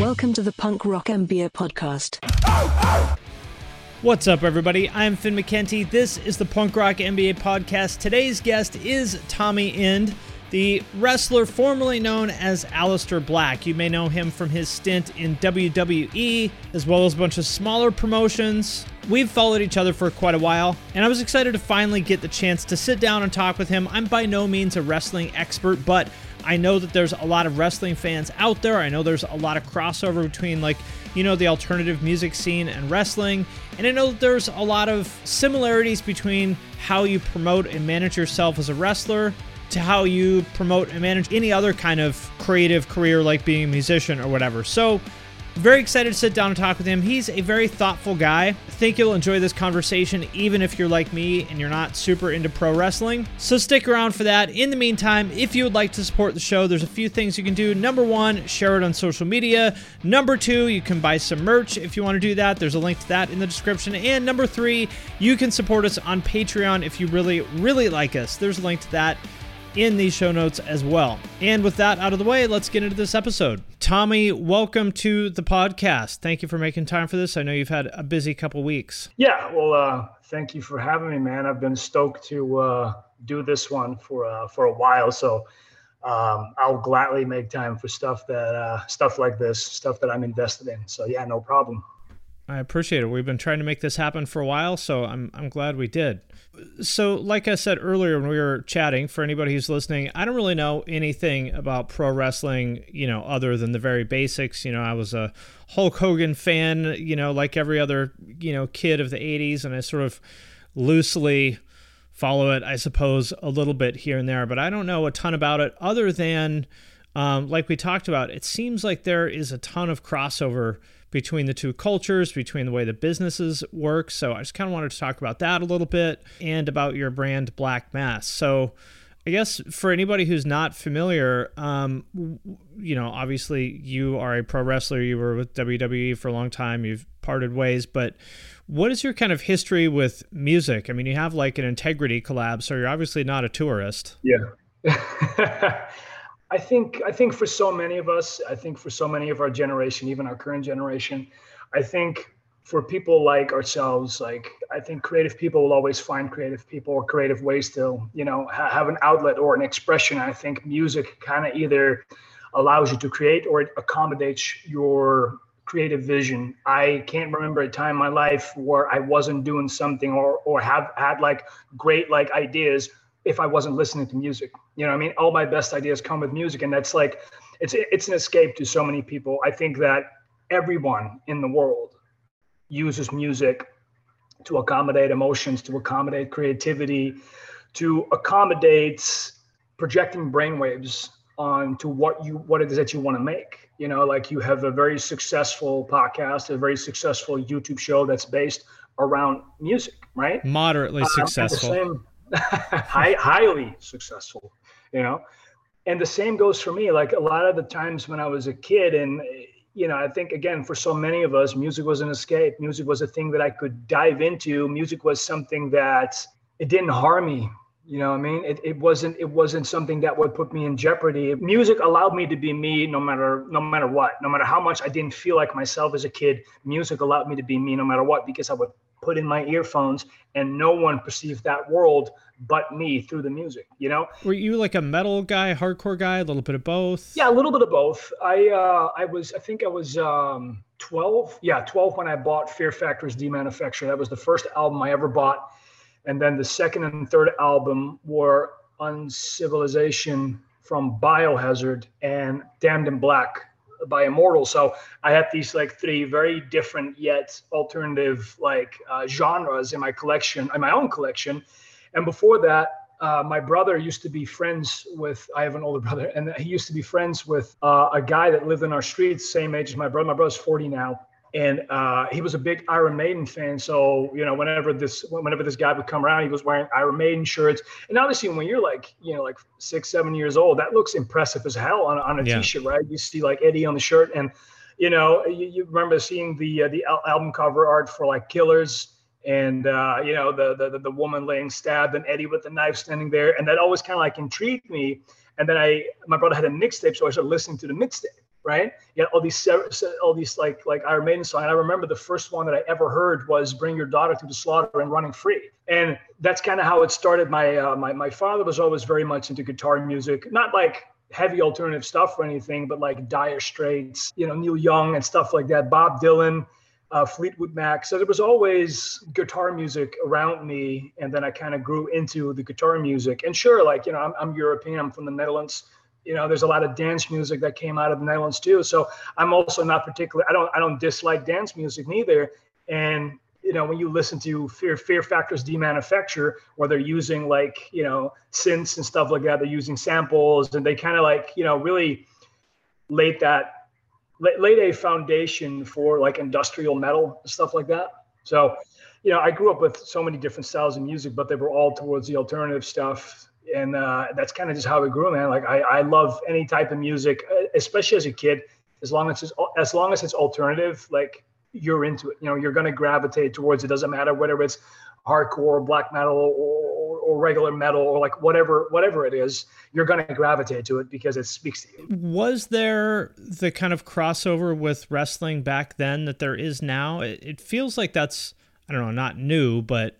Welcome to the Punk Rock MBA podcast. What's up, everybody? I'm Finn McKenty. This is the Punk Rock MBA podcast. Today's guest is Tommy End, the wrestler formerly known as Aleister Black. You may know him from his stint in WWE, as well as a bunch of smaller promotions. We've followed each other for quite a while, and I was excited to finally get the chance to sit down and talk with him. I'm by no means a wrestling expert, but I know that there's a lot of wrestling fans out there. I know there's a lot of crossover between, like, you know, the alternative music scene and wrestling. And I know that there's a lot of similarities between how you promote and manage yourself as a wrestler to how you promote and manage any other kind of creative career, like being a musician or whatever. So, very excited to sit down and talk with him. He's a very thoughtful guy. I think you'll enjoy this conversation, even if you're like me and you're not super into pro wrestling. So stick around for that. In the meantime, if you would like to support the show, there's a few things you can do. Number one, share it on social media. Number two, you can buy some merch if you want to do that. There's a link to that in the description. And number three, you can support us on Patreon if you really, really like us. There's a link to that in the show notes as well. And with that out of the way, let's get into this episode. Tommy, welcome to the podcast. Thank you for making time for this. I know you've had a busy couple weeks. Yeah, well, uh, thank you for having me, man. I've been stoked to uh, do this one for uh, for a while, so um, I'll gladly make time for stuff that uh, stuff like this, stuff that I'm invested in. So yeah, no problem. I appreciate it. We've been trying to make this happen for a while, so I'm I'm glad we did. So, like I said earlier when we were chatting, for anybody who's listening, I don't really know anything about pro wrestling, you know, other than the very basics. You know, I was a Hulk Hogan fan, you know, like every other, you know, kid of the 80s, and I sort of loosely follow it, I suppose, a little bit here and there, but I don't know a ton about it other than, um, like we talked about, it seems like there is a ton of crossover between the two cultures, between the way the businesses work. So I just kind of wanted to talk about that a little bit and about your brand BlxckMass. So I guess for anybody who's not familiar, um, you know, obviously you are a pro wrestler. You were with WWE for a long time. You've parted ways, but what is your kind of history with music? I mean, you have like an integrity collab, so you're obviously not a tourist. Yeah. I think I think for so many of us, I think for so many of our generation, even our current generation, I think for people like ourselves, like I think creative people will always find creative people or creative ways to, you know, ha- have an outlet or an expression. I think music kind of either allows you to create or it accommodates your creative vision. I can't remember a time in my life where I wasn't doing something or or have had like great like ideas if I wasn't listening to music. You know, I mean, all my best ideas come with music, and that's like, it's it's an escape to so many people. I think that everyone in the world uses music to accommodate emotions, to accommodate creativity, to accommodate projecting brainwaves onto what you what it is that you want to make. You know, like you have a very successful podcast, a very successful YouTube show that's based around music, right? Moderately um, successful high, highly successful, you know. And the same goes for me. Like a lot of the times when I was a kid, and you know, I think again for so many of us, music was an escape. Music was a thing that I could dive into. Music was something that it didn't harm me. You know I mean? It, it wasn't it wasn't something that would put me in jeopardy. Music allowed me to be me no matter no matter what. No matter how much I didn't feel like myself as a kid, music allowed me to be me no matter what because I would put in my earphones and no one perceived that world but me through the music you know? Were you like a metal guy hardcore guy a little bit of both? Yeah a little bit of both. I uh i was i think i was um 12 yeah 12 when i bought fear factory's demanufacture. That was the first album i ever bought. And then the second and third album were uncivilization from biohazard and damned in black by Immortal. So I have these like three very different yet alternative like uh, genres in my collection, in my own collection. And before that, uh, my brother used to be friends with. I have an older brother, and he used to be friends with uh, a guy that lived in our streets, same age as my brother. My brother's 40 now, and uh, he was a big Iron Maiden fan. So you know, whenever this whenever this guy would come around, he was wearing Iron Maiden shirts. And obviously, when you're like you know like six seven years old, that looks impressive as hell on on a Yeah. shirt right? You see like Eddie on the shirt, and you know you, you remember seeing the uh, the al- album cover art for like Killers. And uh, you know the, the the woman laying stabbed and Eddie with the knife standing there, and that always kind of like intrigued me. And then I, my brother had a mixtape, so I started listening to the mixtape right? You all these se- se- all these like like Iron Maiden songs. And I remember the first one that I ever heard was "Bring Your Daughter to the Slaughter" and "Running Free," and that's kind of how it started. My uh, my my father was always very much into guitar music, not like heavy alternative stuff or anything, but like Dire Straits, you know, Neil Young and stuff like that, Bob Dylan. Uh, Fleetwood Mac. So there was always guitar music around me, and then I kind of grew into the guitar music. And sure, like you know, I'm, I'm European. I'm from the Netherlands you know there's a lot of dance music that came out of the netherlands too. So i'm also not particularly I don't i don't dislike dance music neither. And you know when you listen to fear fear factors demanufacture where they're using like you know synths and stuff like that they're using samples and they kind of like you know really laid that la- laid a foundation for like industrial metal stuff like that. So you know i grew up with so many different styles of music but they were all towards the alternative stuff and uh, that's kind of just how it grew, man. Like I, I love any type of music, uh, especially as a kid. As long as it's as long as it's alternative, like you're into it. You know, you're gonna gravitate towards it. Doesn't matter whether it's hardcore, black metal, or, or regular metal, or like whatever whatever it is. You're gonna gravitate to it because it speaks to you. Was there the kind of crossover with wrestling back then that there is now? It, it feels like that's I don't know, not new, but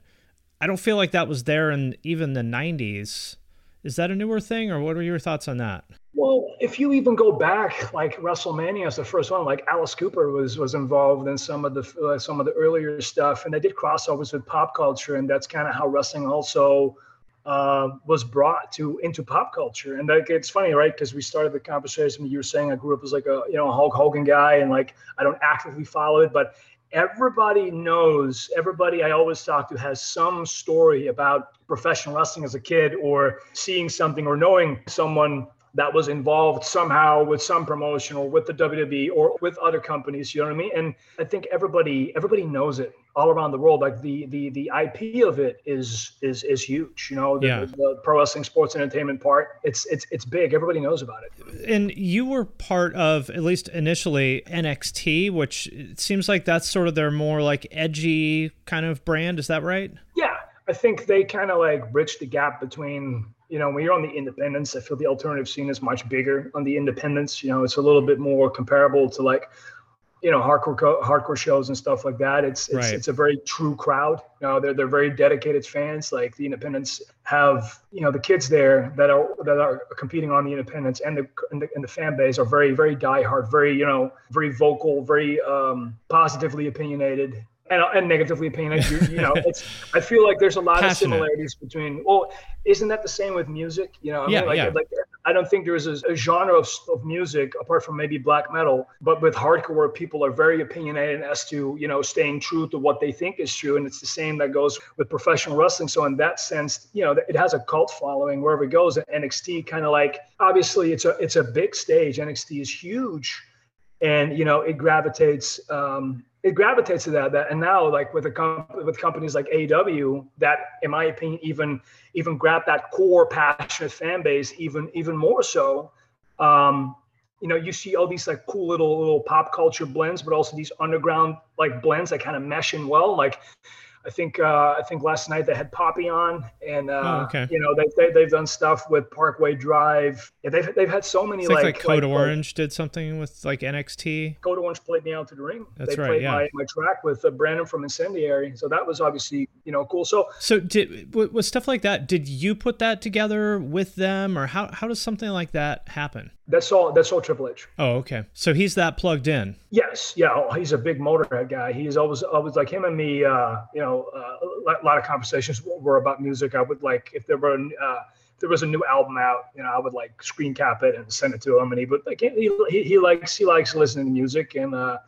I don't feel like that was there in even the 90s. Is that a newer thing, or what are your thoughts on that? Well, if you even go back, like WrestleMania is the first one. Like Alice Cooper was was involved in some of the uh, some of the earlier stuff, and they did crossovers with pop culture, and that's kind of how wrestling also uh, was brought to into pop culture. And like it's funny, right? Because we started the conversation. You were saying I grew up as like a you know a Hulk Hogan guy, and like I don't actively follow it, but everybody knows. Everybody I always talk to has some story about professional wrestling as a kid, or seeing something, or knowing someone that was involved somehow with some promotion or with the WWE or with other companies. You know what I mean? And I think everybody everybody knows it all around the world. Like the the the IP of it is is is huge. You know, the, Yeah. the pro wrestling sports entertainment part. It's it's it's big. Everybody knows about it. And you were part of, at least initially, NXT, which it seems like that's sort of their more like edgy kind of brand. Is that right? Yeah, I think they kind of like bridge the gap between you know when you're on the independents. I feel the alternative scene is much bigger on the independents. You know, it's a little bit more comparable to like you know hardcore co- hardcore shows and stuff like that. It's it's, Right. it's a very true crowd. You know, they're they're very dedicated fans. Like the independents have you know the kids there that are that are competing on the independents and the and the, and the fan base are very very diehard, very you know very vocal, very um, positively opinionated. And, and negatively opinionated. You, you know, it's. I feel like there's a lot Passionate. of similarities between. Well, isn't that the same with music? You know, I Yeah, mean, like, yeah. like I don't think there is a, a genre of, of music apart from maybe black metal, but with hardcore, people are very opinionated as to you know staying true to what they think is true, and it's the same that goes with professional wrestling. So in that sense, you know, it has a cult following wherever it goes. And NXT kind of like obviously it's a it's a big stage. NXT is huge, and you know it gravitates. Um, it gravitates to that, that and now like with a comp- with companies like AEW that in my opinion even even grab that core passionate fan base even even more so. Um you know you see all these like cool little little pop culture blends but also these underground like blends that kind of mesh in well. Like I think uh, I think last night they had Poppy on, and uh, Oh, okay. you know they, they they've done stuff with Parkway Drive. Yeah, they've they've had so many like like, Code like- Orange did something with like NXT. Code Orange played me out to the ring. That's they right, played yeah. my, my track with uh, Brandon from Incendiary, so that was obviously you know cool. So So did w- with stuff like that, did you put that together with them, or how how does something like that happen? that's all that's all Triple H. Oh, okay. So he's that plugged in. Yes, yeah, oh, he's a big Motorhead guy. He's always always like him and me. Uh, you know, uh, a lot- lot of conversations were about music. I would like if there were uh, if there was a new album out, you know, I would like screen cap it and send it to him, and he would like he, he, he likes he likes listening to music and uh,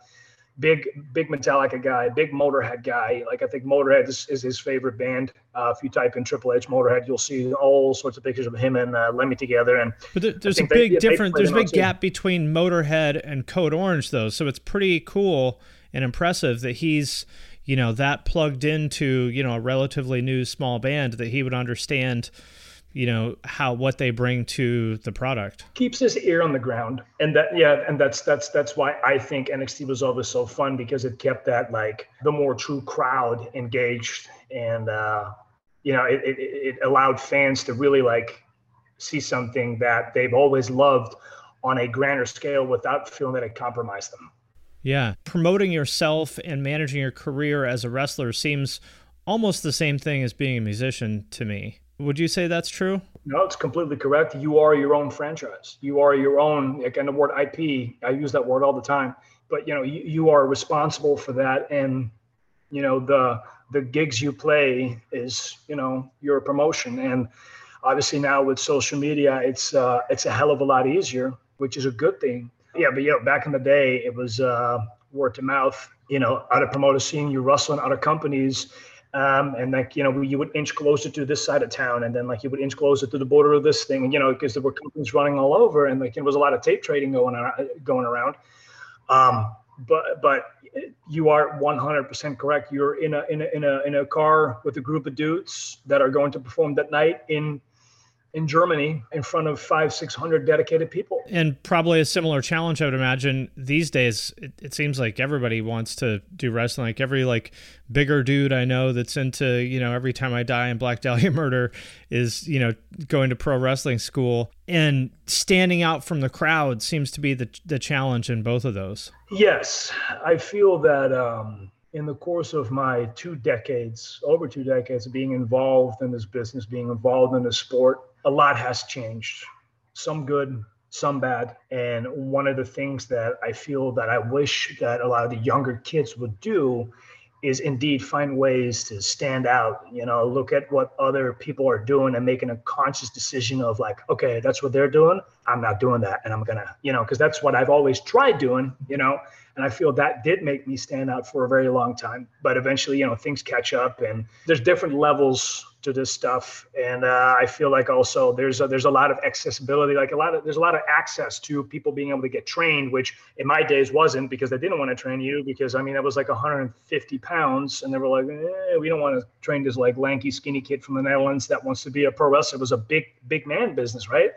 big big Metallica guy, big Motorhead guy. Like I think Motorhead is, is his favorite band. Uh, if you type in Triple H Motorhead, you'll see all sorts of pictures of him and uh, Lemmy together. And but there, there's a big they, difference. There's a big gap between Motorhead and Code Orange, though. So it's pretty cool and impressive that he's you know that plugged into you know a relatively new small band that he would understand you know how what they bring to the product. Keeps his ear on the ground. And that yeah and that's that's that's why i think nxt was always so fun because it kept that like the more true crowd engaged. And uh you know it, it, it allowed fans to really like see something that they've always loved on a grander scale without feeling that it compromised them yeah promoting yourself and managing your career as a wrestler seems almost the same thing as being a musician to me would you say that's true? No, it's completely correct. You are your own franchise. You are your own. Again, the word IP. I use that word all the time. But you know, you, you are responsible for that, and you know the the gigs you play is you know your promotion. And obviously now with social media, it's uh, it's a hell of a lot easier, which is a good thing. Yeah, but you know, back in the day, it was uh, word to mouth. You know, out of promoter seeing you rustling out of companies um, and like you know you would inch closer to this side of town and then like you would inch closer to the border of this thing and you know because there were companies running all over and like there was a lot of tape trading going on going around um, but but you are 100% correct you're in a in a in a in a car with a group of dudes that are going to perform that night in in Germany in front of five, 600 dedicated people. And probably a similar challenge, I would imagine. These days, it, it, seems like everybody wants to do wrestling. Like every like bigger dude I know that's into, you know, every time I die in Black Dahlia murder is, you know, going to pro wrestling school. And standing out from the crowd seems to be the, the challenge in both of those. Yes. I feel that, um, in the course of my two decades, over two decades of being involved in this business, being involved in the sport, a lot has changed, some good, some bad. And one of the things that I feel that I wish that a lot of the younger kids would do is indeed find ways to stand out, you know, look at what other people are doing and making a conscious decision of like, okay, that's what they're doing. I'm not doing that. And I'm to, you know, because that's what I've always tried doing, you know, and I feel that did make me stand out for a very long time. But eventually, you know, things catch up and there's different levels to this stuff. And uh, i feel like also there's a, there's a lot of accessibility like a lot of there's a lot of access to people being able to get trained which in my days wasn't because they didn't want to train you because i mean that was like 150 pounds. And they were like eh, we don't want to train this like lanky skinny kid from the netherlands that wants to be a pro wrestler. It was a big big man business right?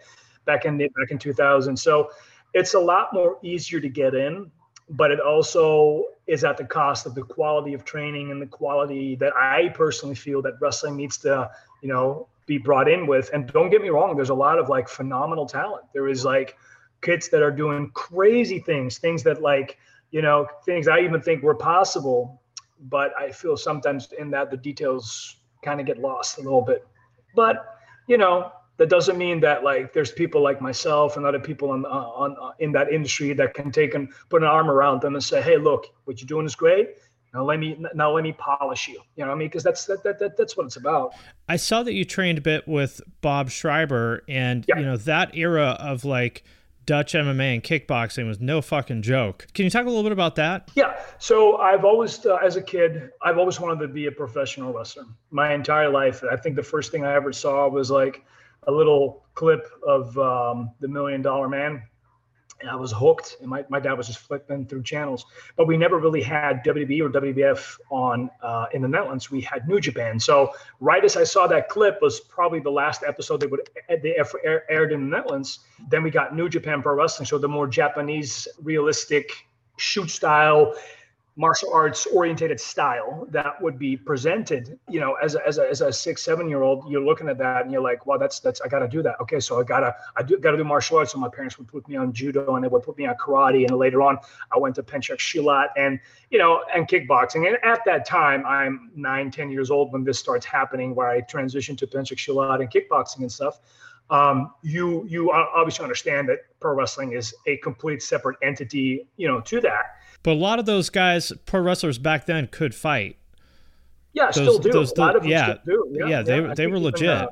Back in the, back in 2000 so it's a lot more easier to get in but it also is at the cost of the quality of training and the quality that I personally feel that wrestling needs to, you know, be brought in with. And don't get me wrong, there's a lot of like phenomenal talent. There is like kids that are doing crazy things, things that like, you know, things I even think were possible. But I feel sometimes in that the details kind of get lost a little bit. But, you know, that doesn't mean that like there's people like myself and other people on, on, uh, in that industry that can take and put an arm around them and say, hey, look, what you're doing is great. Now let me now let me polish you. You know what I mean? Because that's that, that, that that's what it's about. I saw that you trained a bit with Bob Schrijber, and yeah. you know that era of like Dutch MMA and kickboxing was no fucking joke. Can you talk a little bit about that? Yeah. So I've always, uh, as a kid, I've always wanted to be a professional wrestler. My entire life, I think the first thing I ever saw was like a little clip of um, the Million Dollar Man. And I was hooked, and my, my dad was just flipping through channels. But we never really had WWE or WWF on uh, in the Netherlands. We had New Japan. So right as I saw that clip was probably the last episode they would they aired in the Netherlands. Then we got New Japan Pro Wrestling, so the more Japanese, realistic shoot style martial arts orientated style that would be presented you know as a, as a, as a six seven year old you're looking at that and you're like wow that's that's i gotta do that. Okay so i gotta i do gotta do martial arts. So my parents would put me on judo and they would put me on karate. And later on i went to pencak silat and you know and kickboxing. And at that time i'm nine ten years old when this starts happening where i transition to pencak silat and kickboxing and stuff. Um, you you obviously understand that pro wrestling is a complete separate entity you know to that but a lot of those guys, pro wrestlers back then, could fight. Yeah, those, still do. Those, a lot of them yeah, do. Yeah, yeah they, yeah, they were legit. uh,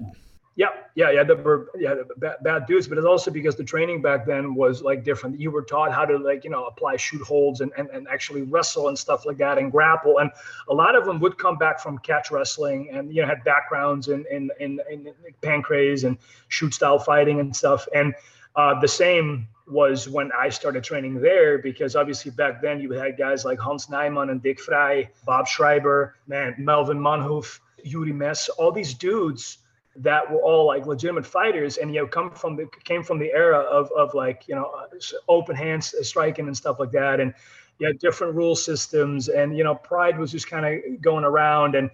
Yeah, yeah, yeah. There were yeah bad, bad, dudes, but it's also because the training back then was like different. You were taught how to like you know apply shoot holds and, and and actually wrestle and stuff like that and grapple. And a lot of them would come back from catch wrestling and you know had backgrounds in in in, in pancrase and shoot style fighting and stuff. And uh, the same was when I started training there because obviously back then you had guys like Hans Nijman and Dick Vrij, Bob Schrijber, man, Melvin Manhoef, Yuri Mess, all these dudes that were all like legitimate fighters and you know come from the came from the era of of like you know uh, open hands uh, striking and stuff like that. And you had different rule systems and you know pride was just kind of going around. And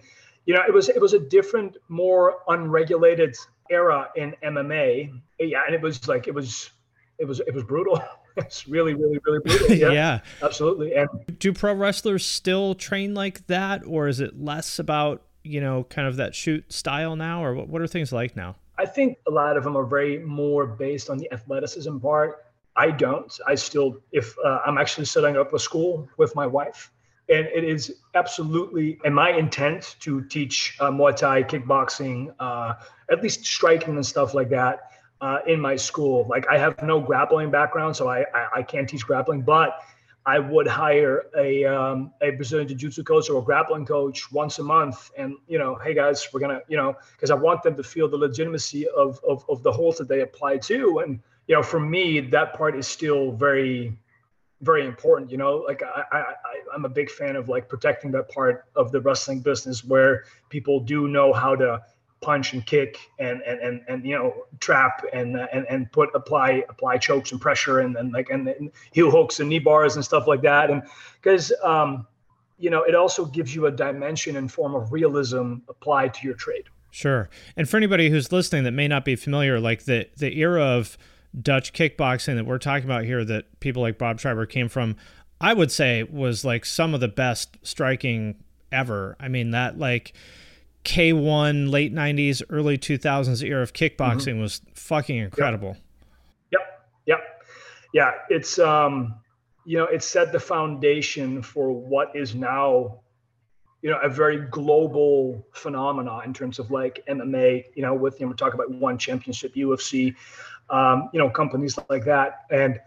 you know it was it was a different more unregulated era in MMA yeah and it was like it was it was it was brutal it's really really really brutal yeah, yeah absolutely and do pro wrestlers still train like that or is it less about you know, kind of that shoot style now, or what, what are things like now? I think a lot of them are very more based on the athleticism part. I don't. I still, if uh, I'm actually setting up a school with my wife, and it is absolutely and my intent to teach uh, Muay Thai, kickboxing, uh, at least striking and stuff like that uh, in my school. Like I have no grappling background, so I, I, I can't teach grappling, but I would hire a um, a Brazilian jiu-jitsu coach or a grappling coach once a month, and you know, hey guys, we're gonna, you know, because I want them to feel the legitimacy of, of of the holds that they apply to, and you know, for me, that part is still very, very important. You know, like I, I, I I'm a big fan of like protecting that part of the wrestling business where people do know how to punch and kick and and and, and you know trap and and and put apply apply chokes and pressure and, and like and, and heel hooks and knee bars and stuff like that. And because um you know it also gives you a dimension and form of realism applied to your trade. Sure. And for anybody who's listening that may not be familiar like the the era of dutch kickboxing that we're talking about here that people like bob schrijber came from i would say was like some of the best striking ever. I mean that like K1 late 90s, early 2000s era of kickboxing mm-hmm. was fucking incredible. Yep. Yep. Yeah, it's um you know, it set the foundation for what is now you know a very global phenomena in terms of like MMA, you know, with you know, we're talking about one championship UFC, um, you know, companies like that and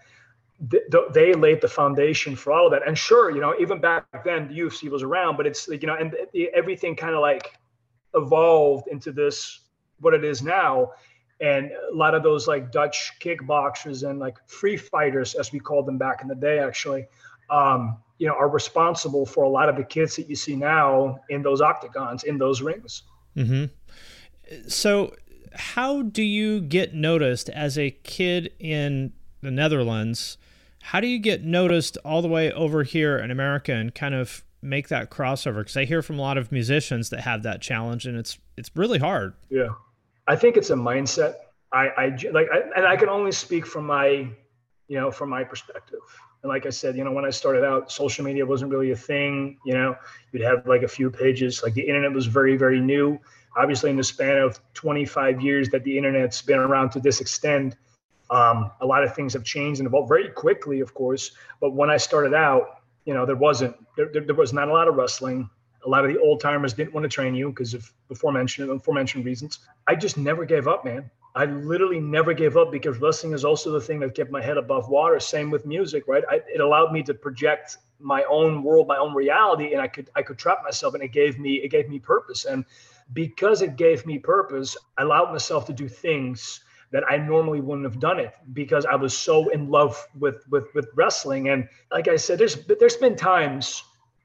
they laid the foundation for all of that. And sure, you know, even back then, the UFC was around, but it's like, you know, and everything kind of like evolved into this what it is now. And a lot of those like dutch kickboxers and like free fighters as we called them back in the day actually um, you know are responsible for a lot of the kids that you see now in those octagons in those rings. Mm-hmm. so how do you get noticed as a kid in the netherlands? How do you get noticed all the way over here in america and kind of make that crossover because I hear from a lot of musicians that have that challenge and it's it's really hard. Yeah. I think it's a mindset. I, I like I, and I can only speak from my you know from my perspective. And like I said, you know, when I started out, social media wasn't really a thing. You know, you'd have like a few pages. Like the internet was very, very new. Obviously, in the span of 25 years that the internet's been around to this extent, um, a lot of things have changed and evolved very quickly, of course. But when I started out, you know, there wasn't there, there, there was not a lot of wrestling. A lot of the old timers didn't want to train you because of before mentioned aforementioned reasons. I just never gave up, man. I literally never gave up because wrestling is also the thing that kept my head above water. Same with music, right? I, it allowed me to project my own world, my own reality, and I could I could trap myself, and it gave me it gave me purpose. And because it gave me purpose, I allowed myself to do things that I normally wouldn't have done it because I was so in love with with with wrestling. And like I said, there's there's been times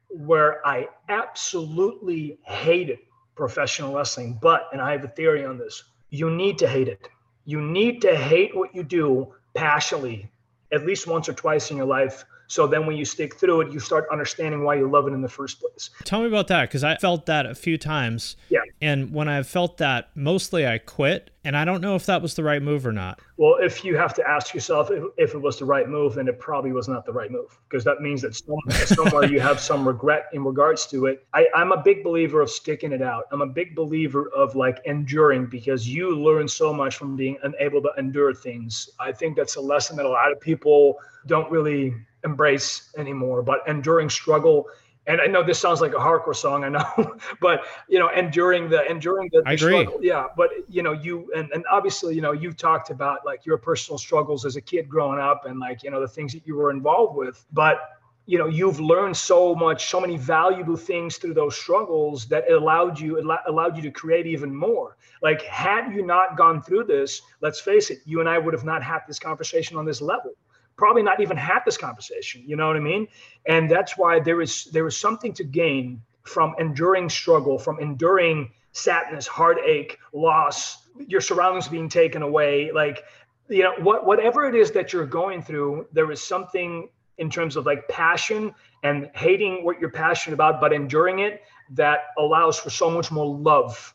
where I absolutely hated professional wrestling, but and I have a theory on this. You need to hate it. You need to hate what you do passionately at least once or twice in your life so then when you stick through it, you start understanding why you love it in the first place. Tell me about that because I felt that a few times. Yeah. And when I felt that, mostly I quit. And I don't know if that was the right move or not. Well, if you have to ask yourself if, if it was the right move, then it probably was not the right move because that means that somewhere, somewhere you have some regret in regards to it. I, I'm a big believer of sticking it out. I'm a big believer of like enduring because you learn so much from being unable to endure things. I think that's a lesson that a lot of people don't really embrace anymore. But enduring struggle and I know this sounds like a hardcore song, I know, but you know, and during the and during the, the struggle, yeah. But you know, you and, and obviously, you know, you talked about like your personal struggles as a kid growing up and like, you know, the things that you were involved with. But you know, you've learned so much, so many valuable things through those struggles that it allowed you it allowed you to create even more. Like, had you not gone through this, let's face it, you and I would have not had this conversation on this level probably not even had this conversation. You know what I mean? And that's why there is there is something to gain from enduring struggle, from enduring sadness, heartache, loss, your surroundings being taken away. Like, you know, what whatever it is that you're going through, there is something in terms of like passion and hating what you're passionate about, but enduring it that allows for so much more love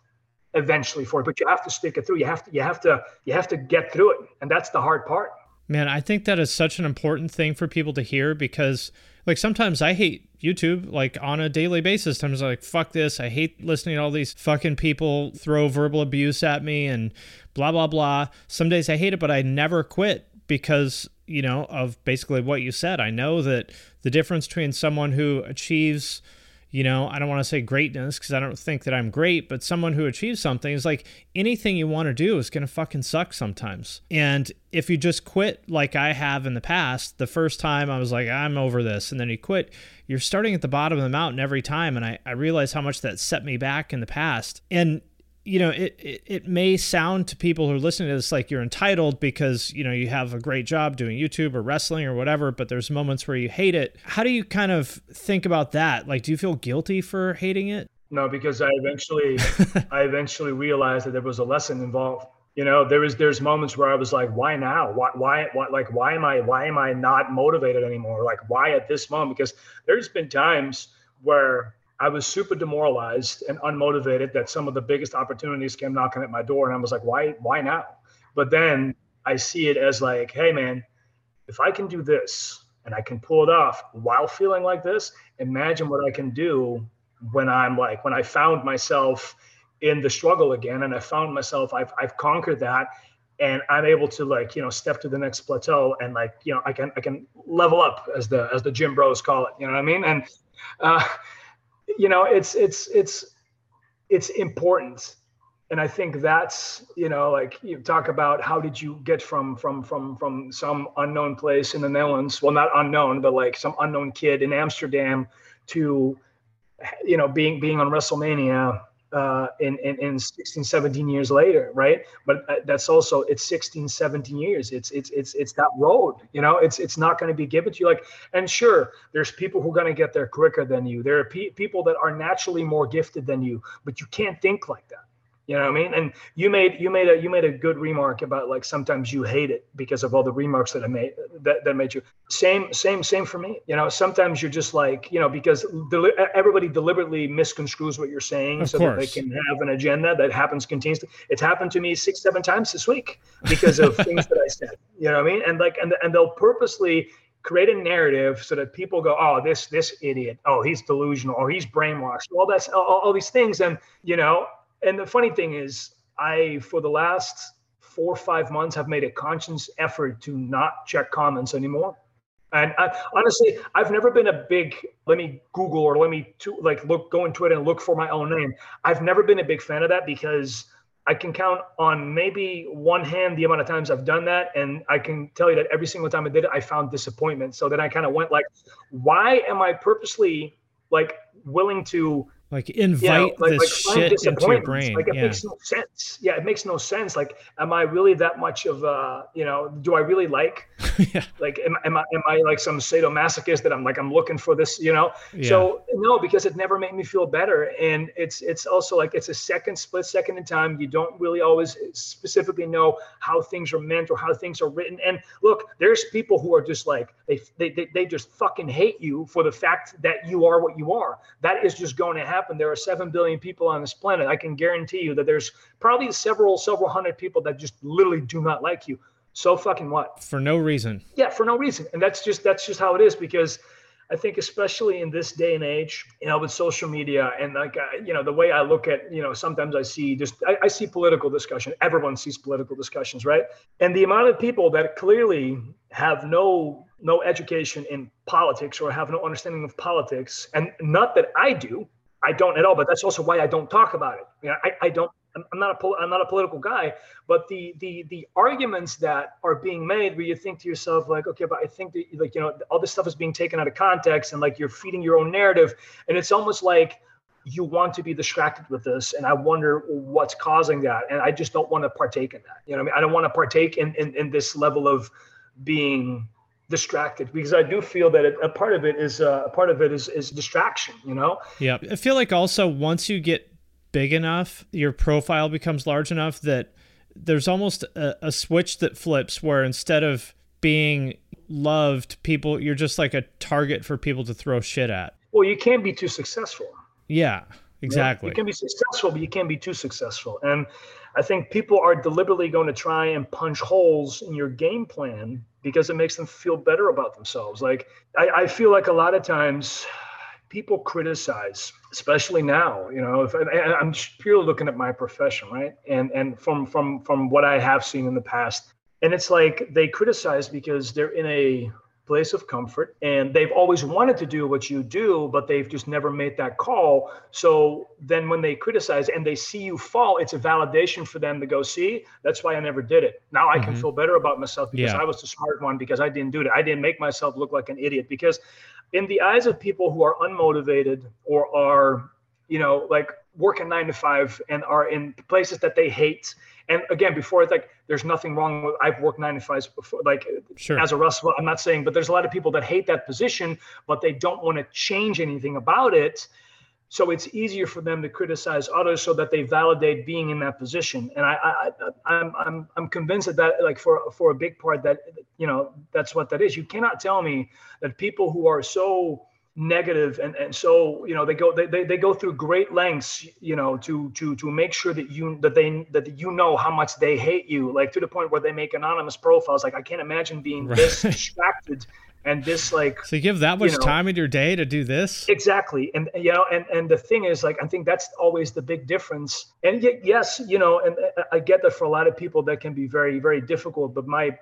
eventually for it. But you have to stick it through. You have to, you have to, you have to get through it. And that's the hard part. Man, I think that is such an important thing for people to hear because like sometimes I hate YouTube like on a daily basis. Sometimes I'm like, fuck this. I hate listening to all these fucking people throw verbal abuse at me and blah blah blah. Some days I hate it, but I never quit because, you know, of basically what you said. I know that the difference between someone who achieves you know, I don't want to say greatness because I don't think that I'm great, but someone who achieves something is like anything you want to do is going to fucking suck sometimes. And if you just quit like I have in the past, the first time I was like, I'm over this. And then you quit, you're starting at the bottom of the mountain every time. And I, I realized how much that set me back in the past. And you know, it, it, it may sound to people who are listening to this like you're entitled because, you know, you have a great job doing YouTube or wrestling or whatever, but there's moments where you hate it. How do you kind of think about that? Like, do you feel guilty for hating it? No, because I eventually, I eventually realized that there was a lesson involved. You know, there is there's moments where I was like, why now? Why, why, why, like, why am I, why am I not motivated anymore? Like, why at this moment? Because there's been times where I was super demoralized and unmotivated that some of the biggest opportunities came knocking at my door. And I was like, why, why now? But then I see it as like, hey, man, if I can do this and I can pull it off while feeling like this, imagine what I can do when I'm like, when I found myself in the struggle again and I found myself, I've, I've conquered that and I'm able to like, you know, step to the next plateau and like, you know, I can, I can level up as the, as the gym bros call it, you know what I mean? And, uh, you know it's it's it's it's important. And i think that's you know like you talk about how did you get from from from from some unknown place in the netherlands well not unknown but like some unknown kid in amsterdam to you know being being on wrestlemania uh, in, in, in 16, 17 years later, right? But uh, that's also it's 16, 17 years. It's it's it's it's that road, you know. It's it's not going to be given to you. Like, and sure, there's people who are going to get there quicker than you. There are pe- people that are naturally more gifted than you, but you can't think like that. You know what I mean? And you made you made a you made a good remark about like sometimes you hate it because of all the remarks that I made that, that made you same same same for me. You know, sometimes you're just like you know because deli- everybody deliberately misconstrues what you're saying of so course. that they can have an agenda that happens continuously. It's happened to me six seven times this week because of things that I said. You know what I mean? And like and and they'll purposely create a narrative so that people go, oh, this this idiot, oh, he's delusional, or he's brainwashed, all that's all, all these things, and you know, and the funny thing is, I for the last four or five months have made a conscious effort to not check comments anymore. And I, honestly, I've never been a big let me Google or let me to, like look go into it and look for my own name. I've never been a big fan of that because I can count on maybe one hand the amount of times I've done that, and I can tell you that every single time I did it, I found disappointment. So then I kind of went like, why am I purposely like willing to like invite like, this like shit into your brain. Like it yeah. makes no sense. Yeah, it makes no sense. Like, am I really that much of a, you know, do I really like, yeah. like, am, am I, am I like some sadomasochist that I'm like, I'm looking for this, you know? Yeah. So no, because it never made me feel better. And it's, it's also like, it's a second split second in time. You don't really always specifically know how things are meant or how things are written. And look, there's people who are just like, they, they, they, they just fucking hate you for the fact that you are what you are. That is just going to happen happen. There are 7 billion people on this planet. I can guarantee you that there's probably several, several hundred people that just literally do not like you. So fucking what? For no reason. Yeah, for no reason. And that's just, that's just how it is because I think especially in this day and age, you know, with social media and like, uh, you know, the way I look at, you know, sometimes I see just, I, I, see political discussion. Everyone sees political discussions, right? And the amount of people that clearly have no no education in politics or have no understanding of politics, and not that I do, I don't at all. But that's also why I don't talk about it. You know, I, I don't. I'm not a I'm not a political guy, but the the the arguments that are being made, where you think to yourself like, okay, but I think that like you know all this stuff is being taken out of context, and like you're feeding your own narrative, and it's almost like you want to be distracted with this, and I wonder what's causing that, and I just don't want to partake in that. You know, what I mean, I don't want to partake in in, in this level of being distracted because I do feel that it, a part of it is uh, a part of it is is distraction. You know. Yeah, I feel like also once you get big enough, your profile becomes large enough that there's almost a, a switch that flips where instead of being loved, people you're just like a target for people to throw shit at. Well, you can't be too successful. Yeah, exactly. You can be successful, but you can't be too successful. And I think people are deliberately going to try and punch holes in your game plan because it makes them feel better about themselves. Like I, I feel like a lot of times people criticize, especially now. You know, if I, am purely looking at my profession, right? And and from from from what I have seen in the past, and it's like they criticize because they're in a place of comfort and they've always wanted to do what you do but they've just never made that call so then when they criticize and they see you fall it's a validation for them to go see that's why i never did it now i mm-hmm. can feel better about myself because yeah. i was the smart one because i didn't do it i didn't make myself look like an idiot because in the eyes of people who are unmotivated or are you know like working nine to five and are in places that they hate and again, before it's like there's nothing wrong with I've worked nine to fives before, like sure. as a wrestler. I'm not saying, but there's a lot of people that hate that position, but they don't want to change anything about it. So it's easier for them to criticize others so that they validate being in that position. And I, I, I'm, I'm, I'm convinced that, that like for, for a big part that, you know, that's what that is. You cannot tell me that people who are so negative and, and so you know they go they, they, they go through great lengths you know to to to make sure that you that they that you know how much they hate you like to the point where they make anonymous profiles like i can't imagine being right. this distracted and this like so you give that much you know, time in your day to do this? Exactly. And you know and and the thing is like i think that's always the big difference. And yet yes you know and i get that for a lot of people that can be very very difficult but my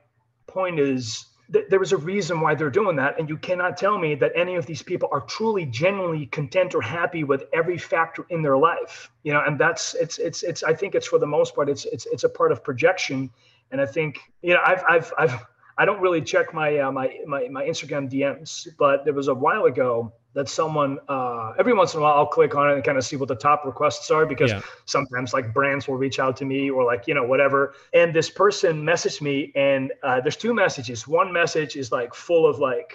point is th- there is a reason why they're doing that and you cannot tell me that any of these people are truly genuinely content or happy with every factor in their life you know and that's it's it's it's i think it's for the most part it's it's it's a part of projection and i think you know i've i've i've I don't really check my uh, my my my Instagram DMs, but there was a while ago that someone uh, every once in a while I'll click on it and kind of see what the top requests are because yeah. sometimes like brands will reach out to me or like you know whatever. And this person messaged me, and uh, there's two messages. One message is like full of like,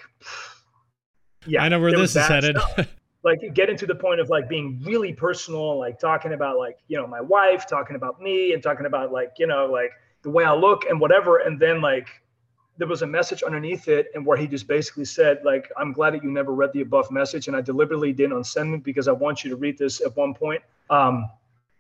yeah, I know where this is headed. like getting to the point of like being really personal, like talking about like you know my wife, talking about me, and talking about like you know like the way I look and whatever, and then like there was a message underneath it and where he just basically said like i'm glad that you never read the above message and i deliberately didn't unsend it because i want you to read this at one point um,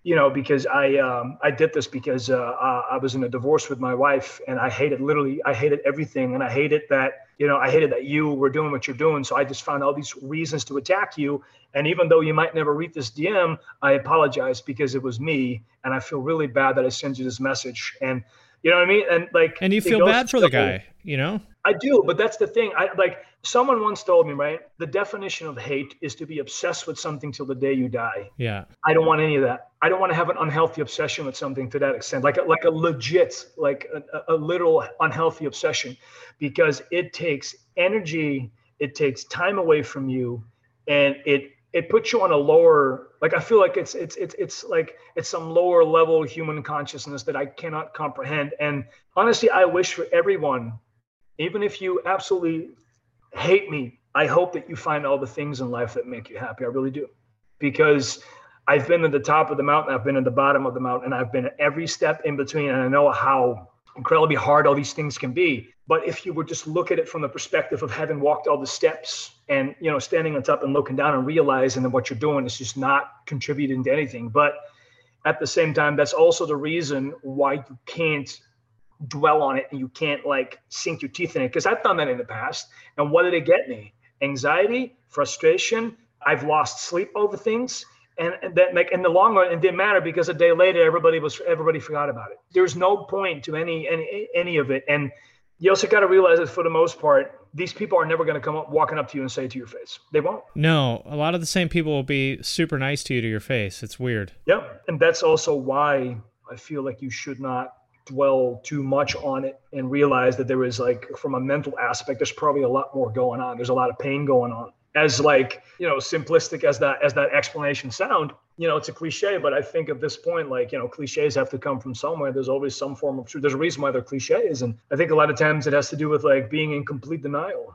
you know because i um, i did this because uh, i was in a divorce with my wife and i hated literally i hated everything and i hated that you know i hated that you were doing what you're doing. So i just found all these reasons to attack you. And even though you might never read this dm i apologize because it was me and i feel really bad that i sent you this message. And you know what I mean? And like, and you feel bad for the guy, you know? I do, but that's the thing. I like someone once told me, right? The definition of hate is to be obsessed with something till the day you die. Yeah. I don't want any of that. I don't want to have an unhealthy obsession with something to that extent, like a, like a legit, like a, a literal unhealthy obsession, because it takes energy, it takes time away from you, and it it puts you on a lower like i feel like it's it's it's it's like it's some lower level human consciousness that i cannot comprehend and honestly i wish for everyone even if you absolutely hate me i hope that you find all the things in life that make you happy. I really do. Because i've been at the top of the mountain i've been at the bottom of the mountain and i've been at every step in between and i know how incredibly hard all these things can be. But if you would just look at it from the perspective of having walked all the steps and you know standing on top and looking down and realizing that what you're doing is just not contributing to anything. But at the same time that's also the reason why you can't dwell on it and you can't like sink your teeth in it because i've done that in the past and what did it get me anxiety frustration i've lost sleep over things and, and that make in the long run it didn't matter because a day later everybody was everybody forgot about it there's no point to any any any of it and you also got to realize that for the most part, these people are never going to come up walking up to you and say it to your face. They won't. No, a lot of the same people will be super nice to you to your face. It's weird. Yeah. And that's also why I feel like you should not dwell too much on it and realize that there is like from a mental aspect there's probably a lot more going on. There's a lot of pain going on. As like you know simplistic as that as that explanation sound you know it's a cliche but i think at this point like you know cliches have to come from somewhere. There's always some form of truth. There's a reason why they're cliches and i think a lot of times it has to do with like being in complete denial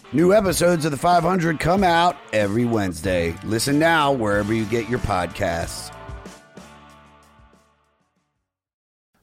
New episodes of The 500 come out every Wednesday. Listen now wherever you get your podcasts.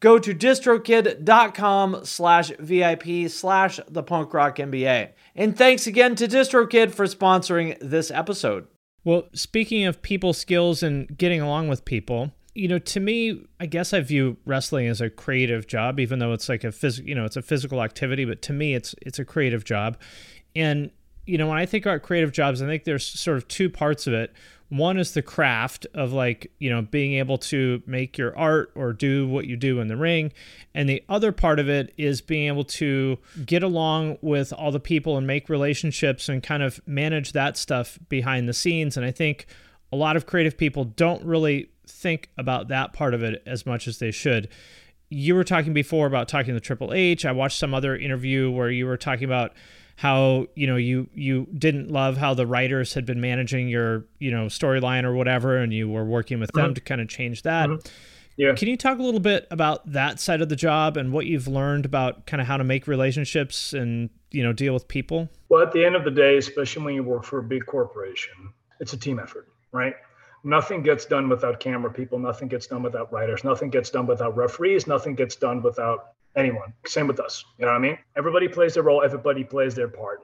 go to distrokid.com slash VIP slash the punk rock MBA. And thanks again to DistroKid for sponsoring this episode. Well, speaking of people skills and getting along with people, you know, to me, I guess I view wrestling as a creative job, even though it's like a phys- you know, it's a physical activity, but to me it's it's a creative job. And you know, when I think about creative jobs, I think there's sort of two parts of it. One is the craft of like, you know, being able to make your art or do what you do in the ring. And the other part of it is being able to get along with all the people and make relationships and kind of manage that stuff behind the scenes. And I think a lot of creative people don't really think about that part of it as much as they should. You were talking before about talking to Triple H. I watched some other interview where you were talking about how you know you you didn't love how the writers had been managing your you know storyline or whatever and you were working with them Mm-hmm. to kind of change that Yeah. can you talk a little bit about that side of the job and what you've learned about kind of how to make relationships and you know deal with people Well, at the end of the day, especially when you work for a big corporation, it's a team effort, right? Nothing gets done without camera people. Nothing gets done without writers. Nothing gets done without referees. Nothing gets done without anyone. Same with us. You know what I mean? Everybody plays their role. Everybody plays their part.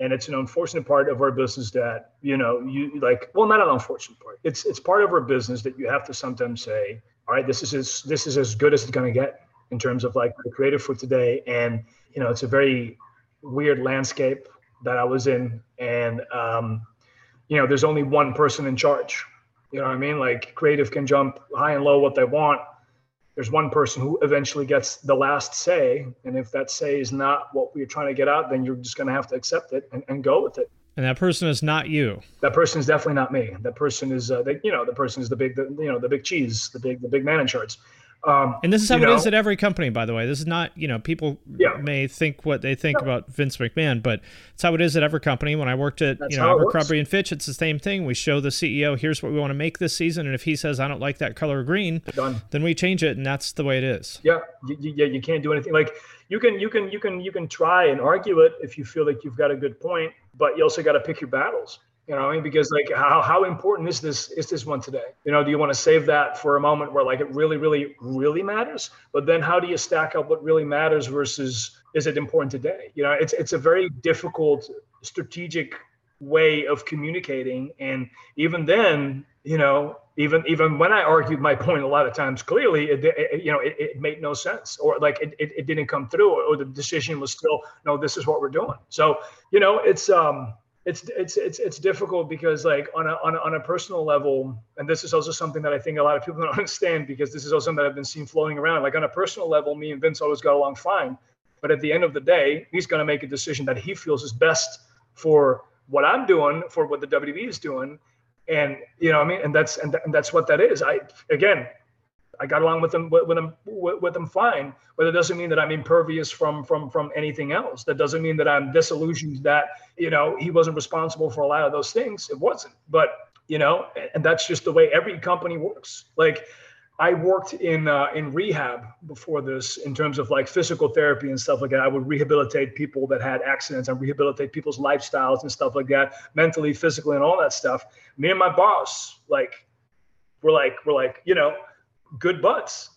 and it's an unfortunate part of our business that you know you like well not an unfortunate part it's it's part of our business that you have to sometimes say all right this is as this is as good as it's to get in terms of like the creative for today and you know it's a very weird landscape that i was in and um you know there's only one person in charge you know what i mean like creative can jump high and low what they want there's one person who eventually gets the last say and if that say is not what we're trying to get out then you're just going to have to accept it and, and go with it. And that person is not you. That person is definitely not me. That person is uh, the, you know the person is the big the, you know the big cheese the big the big man in charge um, and this is how it know, is at every company, by the way. This is not, you know, people yeah. may think what they think about Vince McMahon, but it's how it is at every company. When I worked at, That's you know, Abercrombie and Fitch, it's the same thing. We show the CEO, here's what we want to make this season, and if he says I don't like that color green, Done. then we change it, and that's the way it is. Yeah, yeah, you can't do anything. Like you can, you can, you can, you can try and argue it if you feel like you've got a good point, but you also got to pick your battles. You know, I mean, because like how how important is this is this one today? You know, do you want to save that for a moment where like it really, really, really matters? But then how do you stack up what really matters versus is it important today? You know, it's it's a very difficult strategic way of communicating. And even then, you know, even even when I argued my point a lot of times clearly, it, it you know, it, it, made no sense or like it, it, it didn't come through or, or the decision was still, no, this is what we're doing. So, you know, it's um it's it's it's it's difficult because like on a, on a on a personal level and this is also something that i think a lot of people don't understand because this is also something that i've been seeing floating around. Like on a personal level me and vince always got along fine. But at the end of the day he's going to make a decision that he feels is best for what i'm doing for what the wwe is doing. And you know what i mean? And that's and, and that's what that is. I again I got along with them with, with them with, with, them fine, but it doesn't mean that I'm impervious from from from anything else. That doesn't mean that I'm disillusioned that you know he wasn't responsible for a lot of those things. It wasn't, but you know, and that's just the way every company works. Like I worked in uh, in rehab before this in terms of like physical therapy and stuff like that. I would rehabilitate people that had accidents and rehabilitate people's lifestyles and stuff like that, mentally, physically, and all that stuff. Me and my boss, like, we're like, we're like, you know, good butts.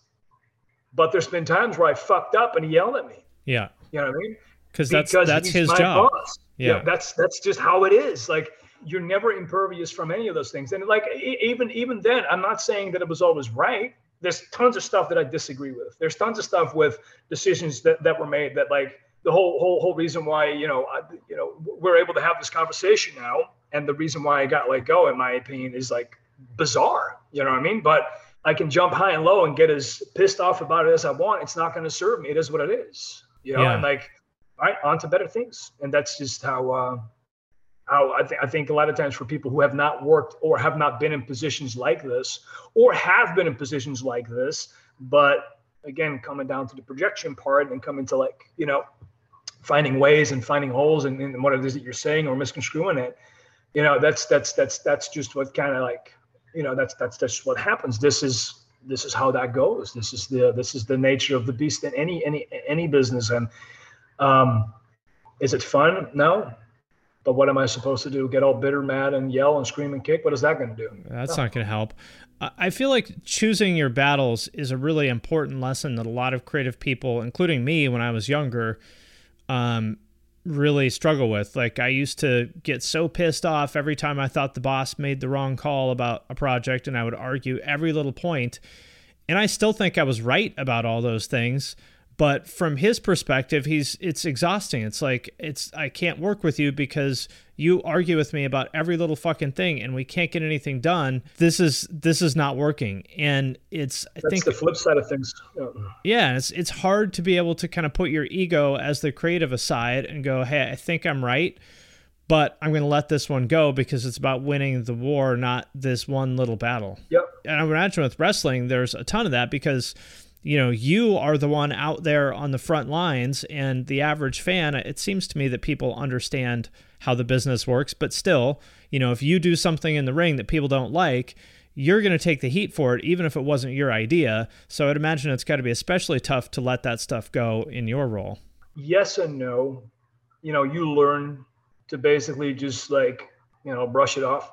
But there's been times where I fucked up and he yelled at me. Yeah. You know what I mean? Because that's that's his job. Yeah. yeah. That's that's just how it is. Like you're never impervious from any of those things. And like even even then, I'm not saying that it was always right. There's tons of stuff that I disagree with. There's tons of stuff with decisions that, that were made that like the whole whole whole reason why you know I, you know we're able to have this conversation now, and the reason why I got let go, in my opinion, is like bizarre. You know what I mean? But I can jump high and low and get as pissed off about it as I want. It's not going to serve me. It is what it is, you know. Yeah. And like, all right, on to better things. And that's just how uh, how I think I think a lot of times for people who have not worked or have not been in positions like this, or have been in positions like this, but again, coming down to the projection part and coming to like you know, finding ways and finding holes in, in what it is that you're saying or misconstruing it. You know, that's that's that's that's just what kind of like you know that's that's just what happens. This is this is how that goes. This is the this is the nature of the beast in any any any business. And um is it fun? No. But what am i supposed to do? Get all bitter mad and yell and scream and kick? What is that going to do? That's no. not going to help i feel like choosing your battles is a really important lesson that a lot of creative people including me when i was younger um, really struggle with. Like I used to get so pissed off every time I thought the boss made the wrong call about a project and I would argue every little point. And I still think I was right about all those things, but from his perspective he's it's exhausting it's like it's i can't work with you because you argue with me about every little fucking thing and we can't get anything done this is this is not working and it's i That's think the flip side of things yeah. yeah it's it's hard to be able to kind of put your ego as the creative aside and go hey i think i'm right but I'm going to let this one go because it's about winning the war, not this one little battle. Yep. And I imagine with wrestling, there's a ton of that because you know, you are the one out there on the front lines, and the average fan, it seems to me that people understand how the business works, but still, you know, if you do something in the ring that people don't like, you're going to take the heat for it, even if it wasn't your idea. So I'd imagine it's got to be especially tough to let that stuff go in your role. Yes and no. You know, you learn to basically just like, you know, brush it off.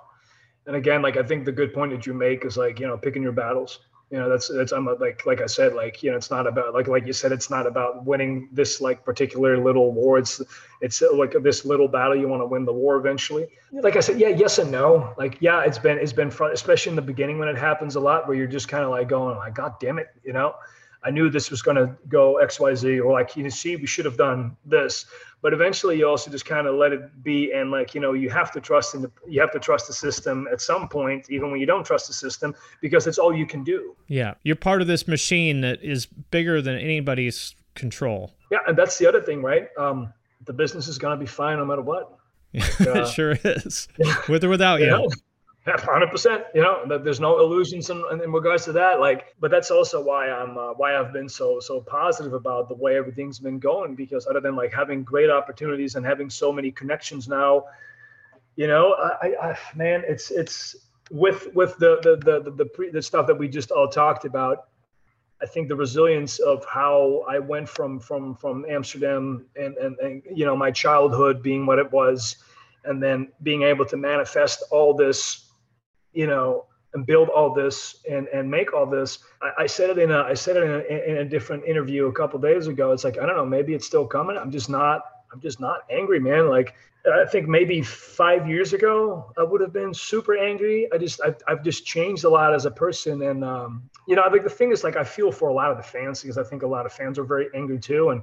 And again, like I think the good point that you make is like, you know, picking your battles you know that's that's i'm like like i said like you know it's not about like like you said it's not about winning this like particular little war. It's it's uh, like this little battle you want to win the war eventually. Like i said yeah yes and no. Like yeah it's been it's been fun especially in the beginning when it happens a lot where you're just kind of like going like god damn it you know? I knew this was going to go X, Y, Z, or like, you see, we should have done this. But eventually, you also just kind of let it be, and like, you know, you have to trust in the, you have to trust the system at some point, even when you don't trust the system, because it's all you can do. Yeah, you're part of this machine that is bigger than anybody's control. Yeah, and that's the other thing, right? Um, the business is going to be fine no matter what. it sure is, with or without you. Know? Hundred percent. You know, there's no illusions in, in, regards to that. Like, but that's also why I'm uh, why I've been so so positive about the way everything's been going. Because other than like having great opportunities and having so many connections now, you know, I, I man, it's it's with with the the the the, the, pre, the stuff that we just all talked about. I think the resilience of how I went from from from Amsterdam and and, and you know my childhood being what it was and then being able to manifest all this you know, and build all this and and make all this. I, I said it in a I said it in a, in a different interview a couple days ago. It's like I don't know, maybe it's still coming. I'm just not. I'm just not angry, man. Like I think maybe five years ago I would have been super angry. I just I've, I've just changed a lot as a person, and um, you know, like the thing is, like I feel for a lot of the fans because I think a lot of fans are very angry too, and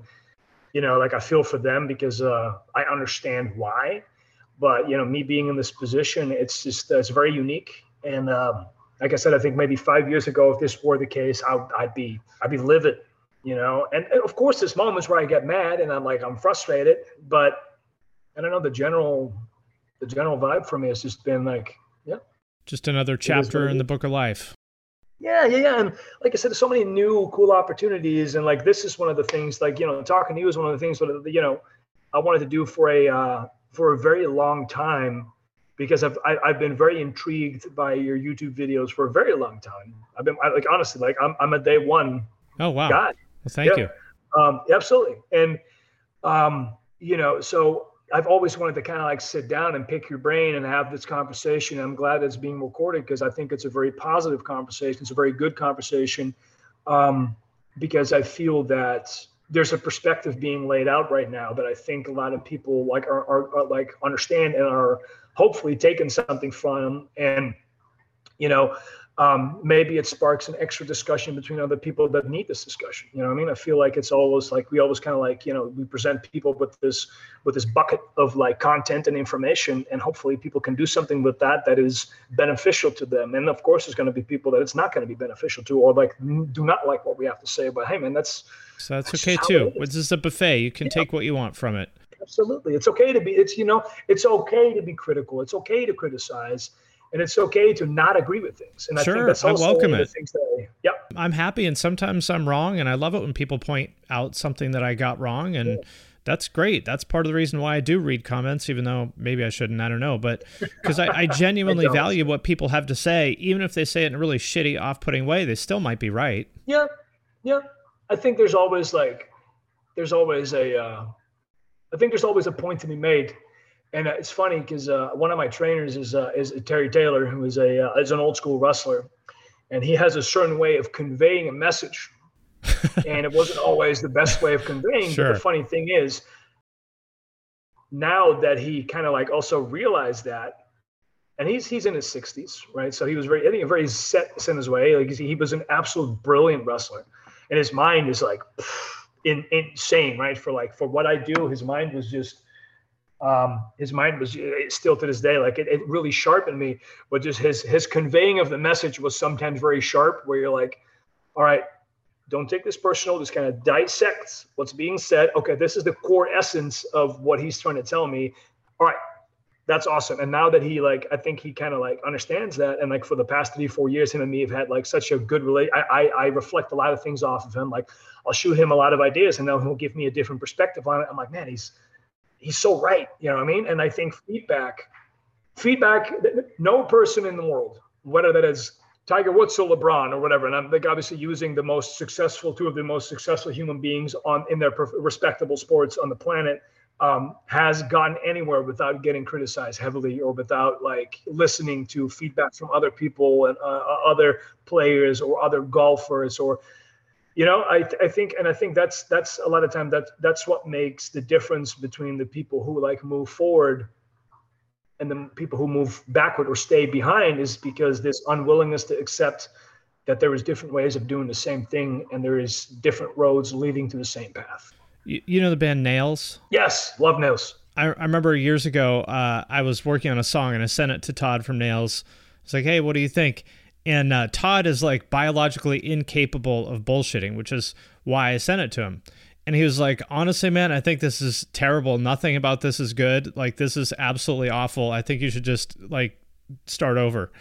you know, like I feel for them because uh, I understand why but you know, me being in this position, it's just uh, it's very unique. And um, like I said, I think maybe five years ago, if this were the case, I, would be I'd be livid, you know. And, and, of course, there's moments where I get mad and I'm like I'm frustrated, but I don't know the general the general vibe for me has just been like, yeah, just another chapter in the book of life. Yeah, yeah, yeah. And like I said, there's so many new cool opportunities. And like this is one of the things, like, you know, talking to you is one of the things that, you know, I wanted to do for a uh, for a very long time because I've I, have i have been very intrigued by your YouTube videos for a very long time. I've been I, like honestly like I'm I'm a day one. Oh wow! Guy. Well, thank yeah. you. Um, absolutely, and um, you know, so I've always wanted to kind of like sit down and pick your brain and have this conversation. I'm glad it's being recorded because I think it's a very positive conversation. It's a very good conversation um, because I feel that there's a perspective being laid out right now that I think a lot of people like are, are, are like understand and are hopefully taking something from. And you know um, maybe it sparks an extra discussion between other people that need this discussion. You know what I mean? I feel like it's always like we always kind of like, you know, we present people with this with this bucket of like content and information, and hopefully people can do something with that that is beneficial to them. And of course, there's going to be people that it's not going to be beneficial to, or like do not like what we have to say. But hey, man, that's so that's, that's okay too. This is a buffet. You can yeah. take what you want from it. Absolutely, it's okay to be. It's you know, it's okay to be critical. It's okay to criticize and it's okay to not agree with things. And I sure, think that's also I welcome it. Things that yep. I'm happy, and sometimes I'm wrong, and I love it when people point out something that I got wrong, and. Yeah. That's great. That's part of the reason why I do read comments, even though maybe I shouldn't. I don't know, but because I, I, genuinely I value what people have to say, even if they say it in a really shitty, off-putting way, they still might be right. Yeah, yeah. I think there's always like, there's always a, uh, I think there's always a point to be made and uh, it's funny because uh, one of my trainers is uh, is Terry Taylor, who is a uh, is an old school wrestler, and he has a certain way of conveying a message, and it wasn't always the best way of conveying. Sure. But the funny thing is, now that he kind of like also realized that, and he's he's in his sixties, right? So he was very I think very set in his way. Like he was an absolute brilliant wrestler, and his mind is like in, insane, right? For like for what I do, his mind was just um, his mind was still to this day like it, it really sharpened me but just his his conveying of the message was sometimes very sharp where you're like all right don't take this personal just kind of dissect what's being said. Okay this is the core essence of what he's trying to tell me. All right that's awesome. And now that he like i think he kind of like understands that and like for the past three four years him and me have had like such a good relate I, I, I reflect a lot of things off of him like i'll shoot him a lot of ideas and then he'll give me a different perspective on it. I'm like man he's he's so right. You know what I mean? And I think feedback, feedback, no person in the world, whether that is Tiger Woods or LeBron or whatever, and I'm like obviously using the most successful, two of the most successful human beings on in their respectable sports on the planet, um, has gotten anywhere without getting criticized heavily or without like listening to feedback from other people and uh, other players or other golfers or you know I, I think and i think that's that's a lot of time that that's what makes the difference between the people who like move forward and the people who move backward or stay behind is because this unwillingness to accept that there is different ways of doing the same thing and there is different roads leading to the same path. You, you know the band nails? Yes love nails. I, I remember years ago uh, i was working on a song and i sent it to todd from nails. It's like hey what do you think and uh, todd is like biologically incapable of bullshitting which is why i sent it to him and he was like, honestly, man, I think this is terrible. Nothing about this is good. Like, this is absolutely awful. I think you should just like start over.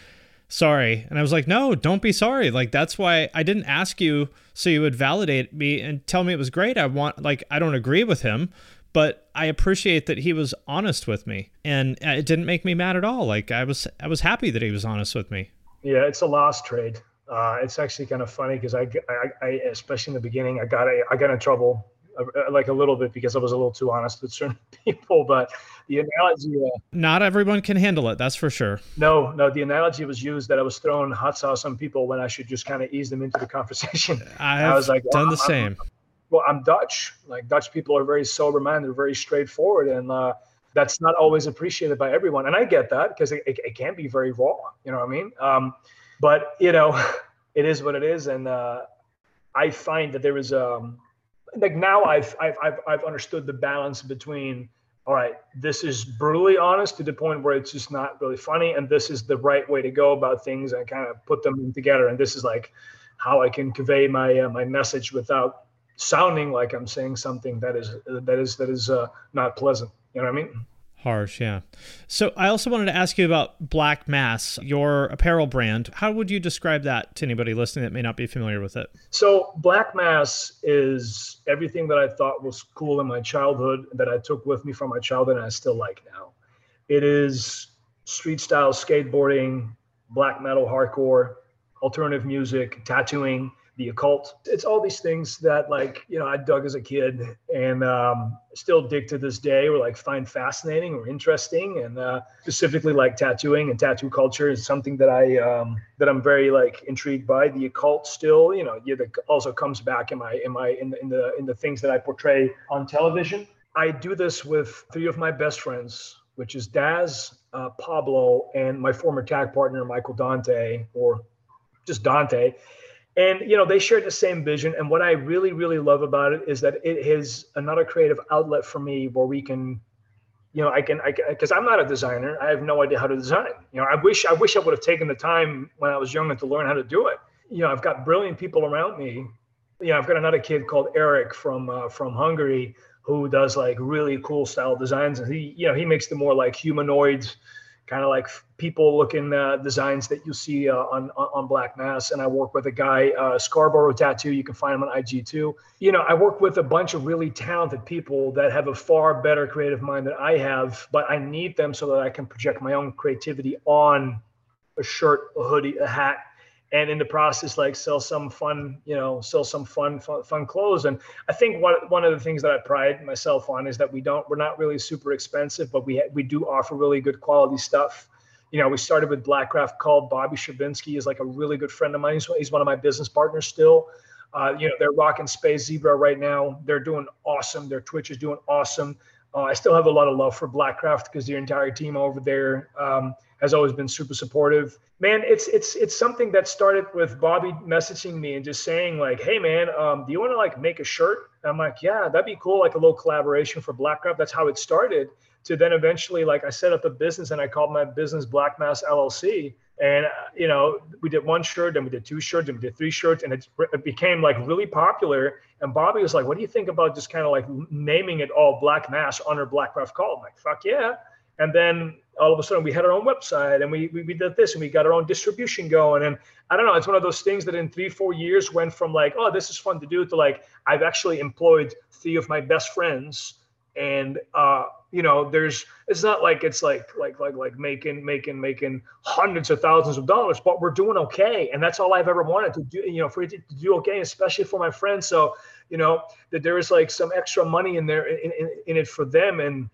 Sorry. And I was like, no, don't be sorry. Like, that's why I didn't ask you so you would validate me and tell me it was great. I want, like, I don't agree with him, but I appreciate that he was honest with me and it didn't make me mad at all. Like, I was, I was happy that he was honest with me. Yeah, it's a lost trade. Uh, it's actually kind of funny because I, I, I, especially in the beginning, I got a, I got in trouble uh, like a little bit because I was a little too honest with certain people. But the analogy, uh, not everyone can handle it. That's for sure. No, no. The analogy was used that I was throwing hot sauce on people when I should just kind of ease them into the conversation. I, I was like, done well, the I'm, same. I'm, well, I'm Dutch. Like Dutch people are very sober minded, very straightforward, and uh, that's not always appreciated by everyone. And I get that because it, it, it, can be very raw. You know what I mean? Um, but you know, it is what it is, and uh, I find that there is um, like now I've, I've I've I've understood the balance between all right, this is brutally honest to the point where it's just not really funny, and this is the right way to go about things. and kind of put them together, and this is like how I can convey my uh, my message without sounding like I'm saying something that is that is that is uh, not pleasant. You know what I mean? Harsh, yeah. So I also wanted to ask you about BlxckMass, your apparel brand. How would you describe that to anybody listening that may not be familiar with it? So BlxckMass is everything that I thought was cool in my childhood that I took with me from my childhood and I still like now. It is street style skateboarding, black metal, hardcore, alternative music, tattooing, the occult. It's all these things that like, you know, I dug as a kid and um, still dig to this day or like find fascinating or interesting. And uh, specifically like tattooing and tattoo culture is something that I, um, that I'm very like intrigued by the occult still, you know, yeah, that also comes back in my, in my, in the, in the, in the things that I portray on television. I do this with three of my best friends, which is Daz, uh, Pablo, and my former tag partner, Michael Dante, or just Dante and you know they shared the same vision. And what i really really love about it is that it is another creative outlet for me where we can you know i can i because i'm not a designer. I have no idea how to design. You know i wish i wish i would have taken the time when i was younger to learn how to do it. You know i've got brilliant people around me. You know i've got another kid called eric from uh, from hungary who does like really cool style designs. And he you know he makes the more like humanoids kind of like people looking uh, designs that you see uh, on, on BlxckMass. And I work with a guy, uh, Scarborough Tattoo. You can find him on IG too. You know, I work with a bunch of really talented people that have a far better creative mind than I have, but I need them so that I can project my own creativity on a shirt, a hoodie, a hat, and in the process like sell some fun you know sell some fun fun, fun clothes. And i think one, one of the things that i pride myself on is that we don't we're not really super expensive but we we do offer really good quality stuff. You know we started with Blackcraft Cult bobby shabinsky is like a really good friend of mine. He's, he's one of my business partners still. Uh, you know they're rocking space zebra right now. They're doing awesome. Their twitch is doing awesome. Uh, i still have a lot of love for blackcraft because the entire team over there um, has always been super supportive. Man, it's it's it's something that started with Bobby messaging me and just saying like, "Hey, man, um, do you want to like make a shirt?" And I'm like, "Yeah, that'd be cool, like a little collaboration for Blackcraft." That's how it started. To then eventually, like, I set up a business and I called my business BlxckMass LLC. And you know, we did one shirt, then we did two shirts, then we did three shirts, and it, it became like really popular. And Bobby was like, "What do you think about just kind of like naming it all BlxckMass under Blackcraft Cult?" I'm like, "Fuck yeah!" And then all of a sudden we had our own website and we, we, we did this and we got our own distribution going. And I don't know, it's one of those things that in three, four years went from like, oh, this is fun to do to like, I've actually employed three of my best friends and uh, you know, there's it's not like it's like like like like making making making hundreds of thousands of dollars, but we're doing okay, and that's all I've ever wanted to do. You know, for it to do okay, especially for my friends. So you know that there is like some extra money in there in, in, in it for them, and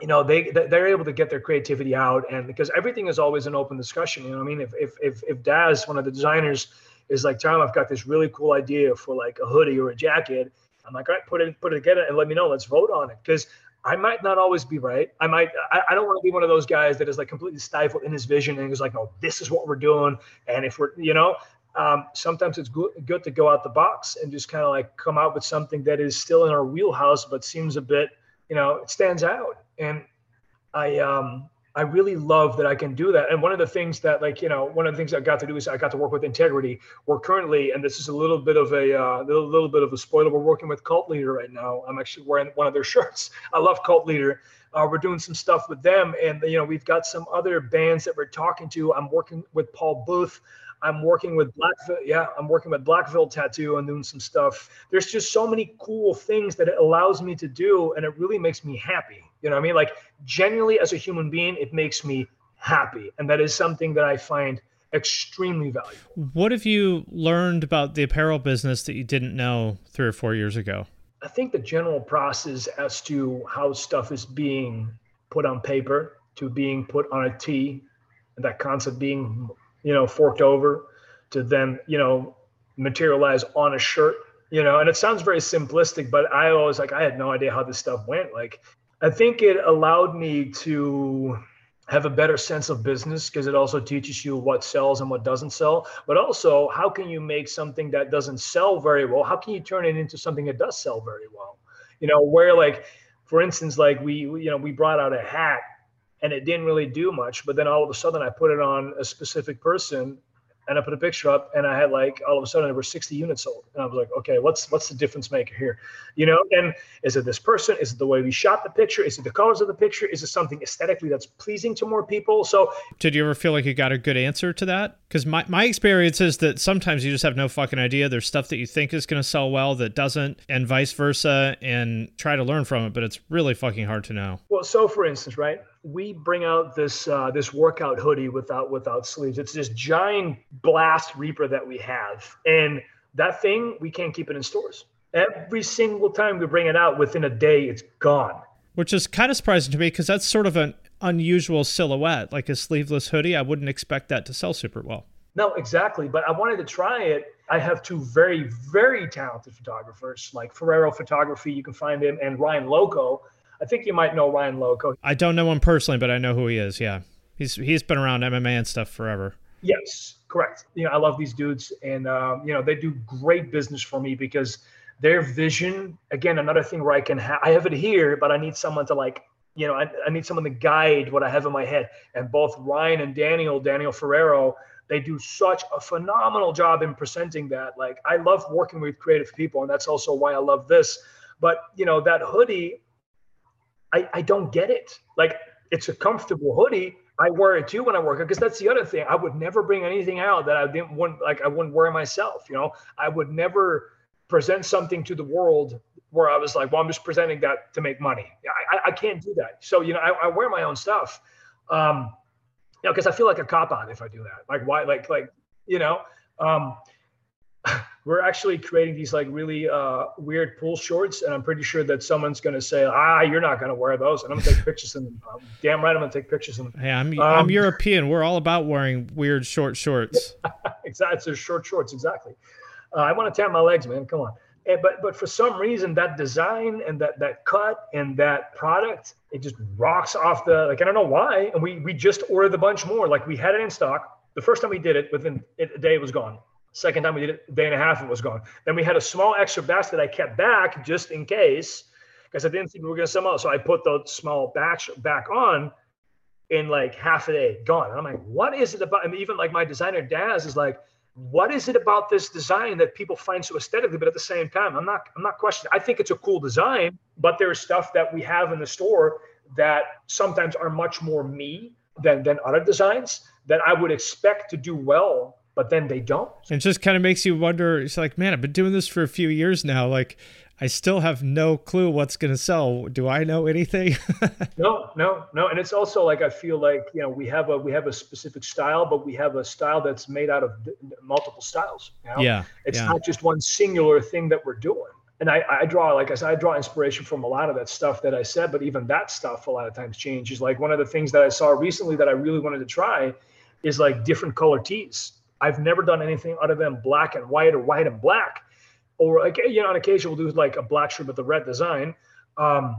you know they they're able to get their creativity out, and because everything is always an open discussion. You know, I mean, if if if if Daz, one of the designers, is like, Tom, I've got this really cool idea for like a hoodie or a jacket. I'm like, all right, put it put it together and let me know. Let's vote on it because I might not always be right. I might, I, I don't want to be one of those guys that is like completely stifled in his vision and is like, no, this is what we're doing. And if we're, you know, um, sometimes it's good, good to go out the box and just kind of like come out with something that is still in our wheelhouse, but seems a bit, you know, it stands out. And I, um, I really love that I can do that. And one of the things that, like, you know, one of the things I got to do is I got to work with Integrity. We're currently, and this is a little bit of a uh, little, little bit of a spoiler. We're working with Cult Leader right now. I'm actually wearing one of their shirts. I love Cult Leader. Uh, we're doing some stuff with them, and you know, we've got some other bands that we're talking to. I'm working with Paul Booth. I'm working with Blackville. Yeah, I'm working with Blackville Tattoo and doing some stuff. There's just so many cool things that it allows me to do, and it really makes me happy. You know what I mean? Like genuinely as a human being, it makes me happy. And that is something that I find extremely valuable. What have you learned about the apparel business that you didn't know three or four years ago? I think the general process as to how stuff is being put on paper to being put on a tee, and that concept being you know, forked over to then, you know, materialize on a shirt, you know, and it sounds very simplistic, but I always like, I had no idea how this stuff went. Like, I think it allowed me to have a better sense of business because it also teaches you what sells and what doesn't sell. But also how can you make something that doesn't sell very well how can you turn it into something that does sell very well? You know where like for instance like we you know we brought out a hat and it didn't really do much. But then all of a sudden, I put it on a specific person, and I put a picture up, and I had like all of a sudden there were 60 units sold, and I was like, okay, what's what's the difference maker here, you know? And is it this person? Is it the way we shot the picture? Is it the colors of the picture? Is it something aesthetically that's pleasing to more people? So, did you ever feel like you got a good answer to that? Because my my experience is that sometimes you just have no fucking idea. There's stuff that you think is going to sell well that doesn't, and vice versa, and try to learn from it, but it's really fucking hard to know. Well, so for instance, right? We bring out this uh, this workout hoodie without without sleeves. It's this giant blast reaper that we have, and that thing we can't keep it in stores. Every single time we bring it out, within a day, it's gone. Which is kind of surprising to me because that's sort of an unusual silhouette, like a sleeveless hoodie. I wouldn't expect that to sell super well. No, exactly. But I wanted to try it. I have two very, very talented photographers like Ferrero Photography. You can find him and Ryan Loco I think you might know Ryan Loco. I don't know him personally, but I know who he is. Yeah, he's he's been around MMA and stuff forever. Yes, correct. You know, I love these dudes, and um, you know they do great business for me because their vision. Again, another thing where I can ha- I have it here, but I need someone to like. You know, I, I need someone to guide what I have in my head. And both Ryan and Daniel, Daniel Ferrero, they do such a phenomenal job in presenting that. Like, I love working with creative people, and that's also why I love this. But you know, that hoodie, I, I don't get it. Like it's a comfortable hoodie. I wear it too when I work because that's the other thing. I would never bring anything out that I didn't want, like I wouldn't wear myself. You know, I would never present something to the world where I was like, well, I'm just presenting that to make money. I, I can't do that. So you know, I, I wear my own stuff. Um, you know, because I feel like a cop on if I do that. Like why? Like like you know. Um, we're actually creating these like really uh, weird pool shorts, and I'm pretty sure that someone's going to say, "Ah, you're not going to wear those," and I'm going to take pictures in them. Um, damn right, I'm going to take pictures in them. Hey, I'm um, I'm European. We're all about wearing weird short shorts. exactly, it's short shorts. Exactly. Uh, I want to tan my legs, man. Come on. And, but but for some reason, that design and that that cut and that product, it just rocks off the like. I don't know why. And we we just ordered a bunch more. Like we had it in stock. The first time we did it, within a day, it was gone. Second time we did it, day and a half, it was gone. Then we had a small extra batch that I kept back just in case, because I didn't think we were going to sell out. So I put the small batch back on in like half a day, gone. And I'm like, what is it about? I mean, even like my designer Daz is like, what is it about this design that people find so aesthetically? But at the same time, I'm not, I'm not questioning. I think it's a cool design, but there's stuff that we have in the store that sometimes are much more me than than other designs that I would expect to do well but then they don't. It just kind of makes you wonder. It's like, man, I've been doing this for a few years now. Like, I still have no clue what's going to sell. Do I know anything? no, no, no. And it's also like I feel like you know we have a we have a specific style, but we have a style that's made out of multiple styles. You know? Yeah, it's yeah. not just one singular thing that we're doing. And I, I draw, like I said, I draw inspiration from a lot of that stuff that I said, but even that stuff a lot of times changes. Like one of the things that I saw recently that I really wanted to try is like different color tees. I've never done anything other than black and white or white and black. Or like you know on occasion we'll do like a black shirt with a red design. Um,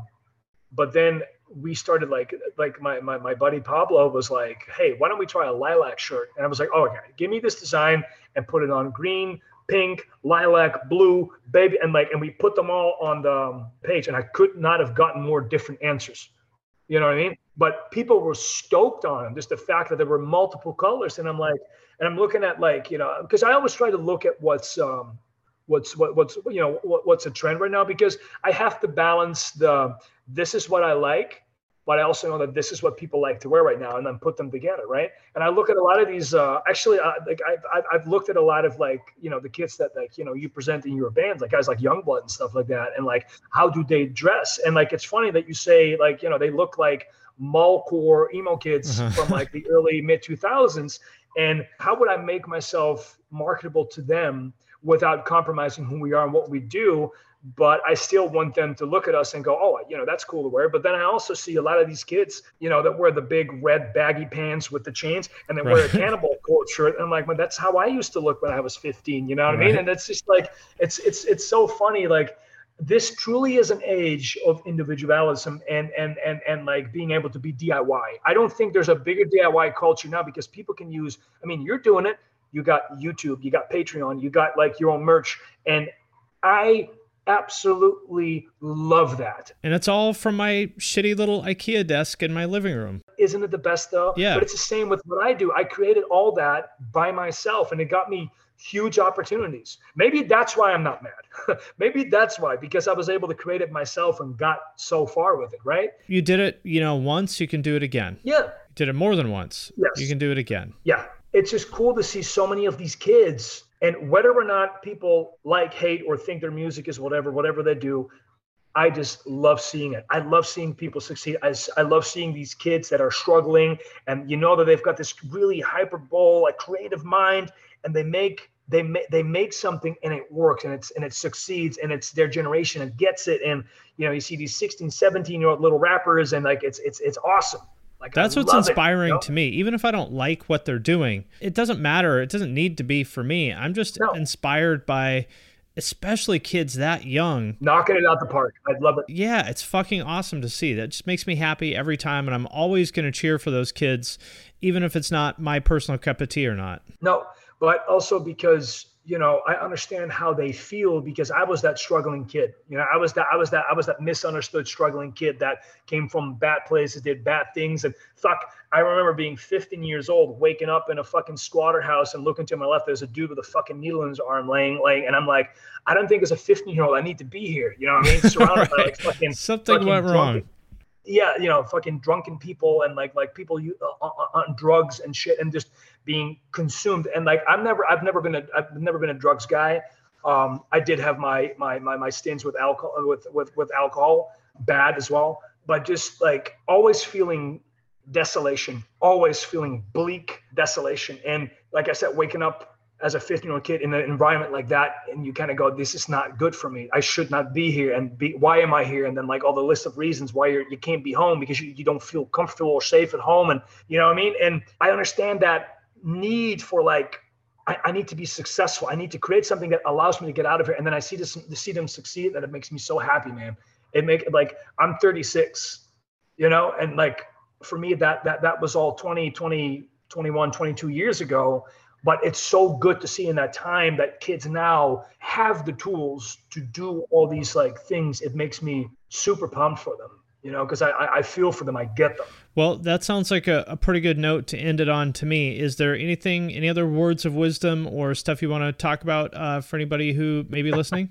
but then we started like like my, my my buddy pablo was like hey why don't we try a lilac shirt? And i was like oh okay. Give me this design and put it on green pink lilac blue baby and like and we put them all on the um, page and i could not have gotten more different answers you know what i mean? But people were stoked on them just the fact that there were multiple colors. And i'm like and i'm looking at like you know because i always try to look at what's um what's what, what's you know what, what's a trend right now because I have to balance the this is what I like, but I also know that this is what people like to wear right now, and then put them together, right? And I look at a lot of these. Uh, actually, uh, like I've I've looked at a lot of like you know the kids that like you know you present in your bands, like guys like Yungblud and stuff like that, and like how do they dress? And like it's funny that you say like you know they look like mallcore emo kids uh-huh. from like the early mid 2000s and how would i make myself marketable to them without compromising who we are and what we do but I still want them to look at us and go, oh, you know, that's cool to wear. But then I also see a lot of these kids, you know, that wear the big red baggy pants with the chains and then right. wear a Cannibal Corpse shirt. And I'm like, well, that's how I used to look when I was 15. You know what right. I mean? And it's just like, it's it's it's so funny. Like this truly is an age of individualism and and and and like being able to be DIY. I don't think there's a bigger DIY culture now because people can use. I mean, you're doing it you got YouTube, you got Patreon, you got like your own merch. And I absolutely love that. And it's all from my shitty little IKEA desk in my living room. Isn't it the best though? Yeah. But it's the same with what I do. I created all that by myself and it got me huge opportunities. Maybe that's why I'm not mad. Maybe that's why because I was able to create it myself and got so far with it, right? You did it, you know, once, you can do it again. Yeah. You did it more than once. Yes. You can do it again. Yeah it's just cool to see so many of these kids and whether or not people like hate or think their music is whatever whatever they do i just love seeing it. I love seeing people succeed. I, I love seeing these kids that are struggling and you know that they've got this really hyperbole like creative mind and they make they make they make something and it works and it's and it succeeds and it's their generation and gets it and you know you see these 16 17 year old little rappers and like it's it's it's awesome like That's I what's inspiring it, you know? to me. Even if I don't like what they're doing, it doesn't matter. It doesn't need to be for me. I'm just no. inspired by especially kids that young knocking it out the park. I love it. Yeah, it's fucking awesome to see. That just makes me happy every time and I'm always going to cheer for those kids even if it's not my personal cup of tea or not. No, but also because you know i understand how they feel because i was that struggling kid. You know i was that i was that i was that misunderstood struggling kid that came from bad places did bad things and fuck i remember being 15 years old waking up in a fucking squatter house and looking to my left there's a dude with a fucking needle in his arm laying laying and i'm like i don't think as a 15 year old i need to be here you know what i mean? Surrounded right. by like fucking something fucking went wrong. Yeah, you know, fucking drunken people and like like people you, uh, on drugs and shit and just being consumed. And like I'm never, I've never been a, I've never been a drugs guy. Um, I did have my my my my stints with alcohol with with with alcohol, bad as well. But just like always feeling desolation, always feeling bleak desolation. And like I said, waking up as a 15 year old kid in an environment like that and you kind of go this is not good for me i should not be here and be why am i here and then like all the list of reasons why you're you can't be home because you, you don't feel comfortable or safe at home and you know what i mean and i understand that need for like I, I need to be successful. I need to create something that allows me to get out of here. And then i see this see them succeed that it makes me so happy man. It make like i'm 36 you know? And like for me that that that was all 20 20 21 22 years ago. But it's so good to see in that time that kids now have the tools to do all these like things. It makes me super pumped for them you know because I, I feel for them i get them. Well that sounds like a, a pretty good note to end it on to me. Is there anything any other words of wisdom or stuff you want to talk about uh, for anybody who may be listening?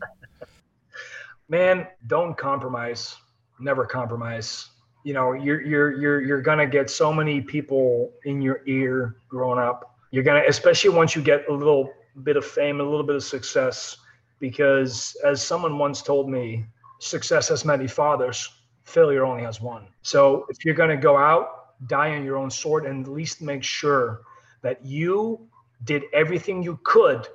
Man don't compromise. Never compromise. You know you're you're you're you're gonna get so many people in your ear growing up. You're gonna especially once you get a little bit of fame a little bit of success because as someone once told me, success has many fathers, failure only has one. So if you're going to go out, die on your own sword, and at least make sure that you did everything you could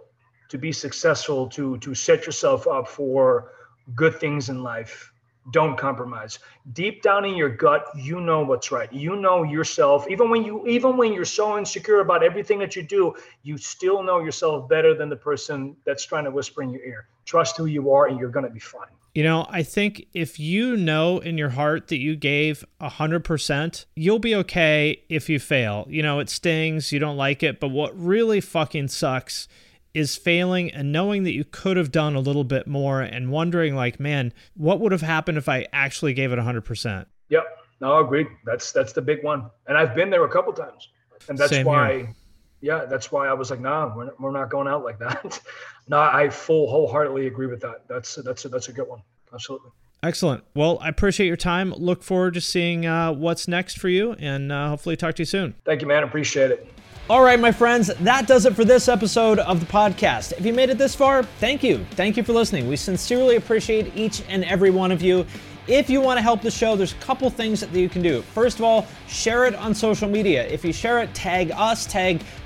to be successful, to to set yourself up for good things in life. Don't compromise. Deep down in your gut, you know what's right. You know yourself. Even when you even when you're so insecure about everything that you do, you still know yourself better than the person that's trying to whisper in your ear. Trust who you are and you're going to be fine. You know, I think if you know in your heart that you gave 100%, you'll be okay if you fail. You know, it stings, you don't like it, but what really fucking sucks is failing and knowing that you could have done a little bit more and wondering like, man, what would have happened if I actually gave it 100%? Yep. No, agreed. That's that's the big one. And I've been there a couple times. And that's Same why here. Yeah, that's why I was like, nah, we're, we're not going out like that. no, I full wholeheartedly agree with that. That's that's a, that's a good one. Absolutely. Excellent. Well, I appreciate your time. Look forward to seeing uh, what's next for you and uh, hopefully talk to you soon. Thank you, man. Appreciate it. All right, my friends, that does it for this episode of the podcast. If you made it this far, thank you. Thank you for listening. We sincerely appreciate each and every one of you. If you want to help the show, there's a couple things that you can do. First of all, share it on social media. If you share it, tag us, tag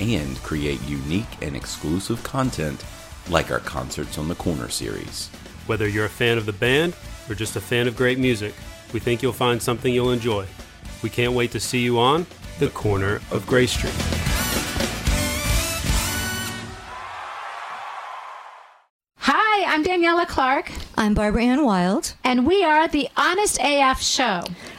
and create unique and exclusive content like our Concerts on the Corner series. Whether you're a fan of the band or just a fan of great music, we think you'll find something you'll enjoy. We can't wait to see you on The Corner of Grey Street. Hi, I'm Daniela Clark, I'm Barbara Ann Wild. and we are the Honest AF Show,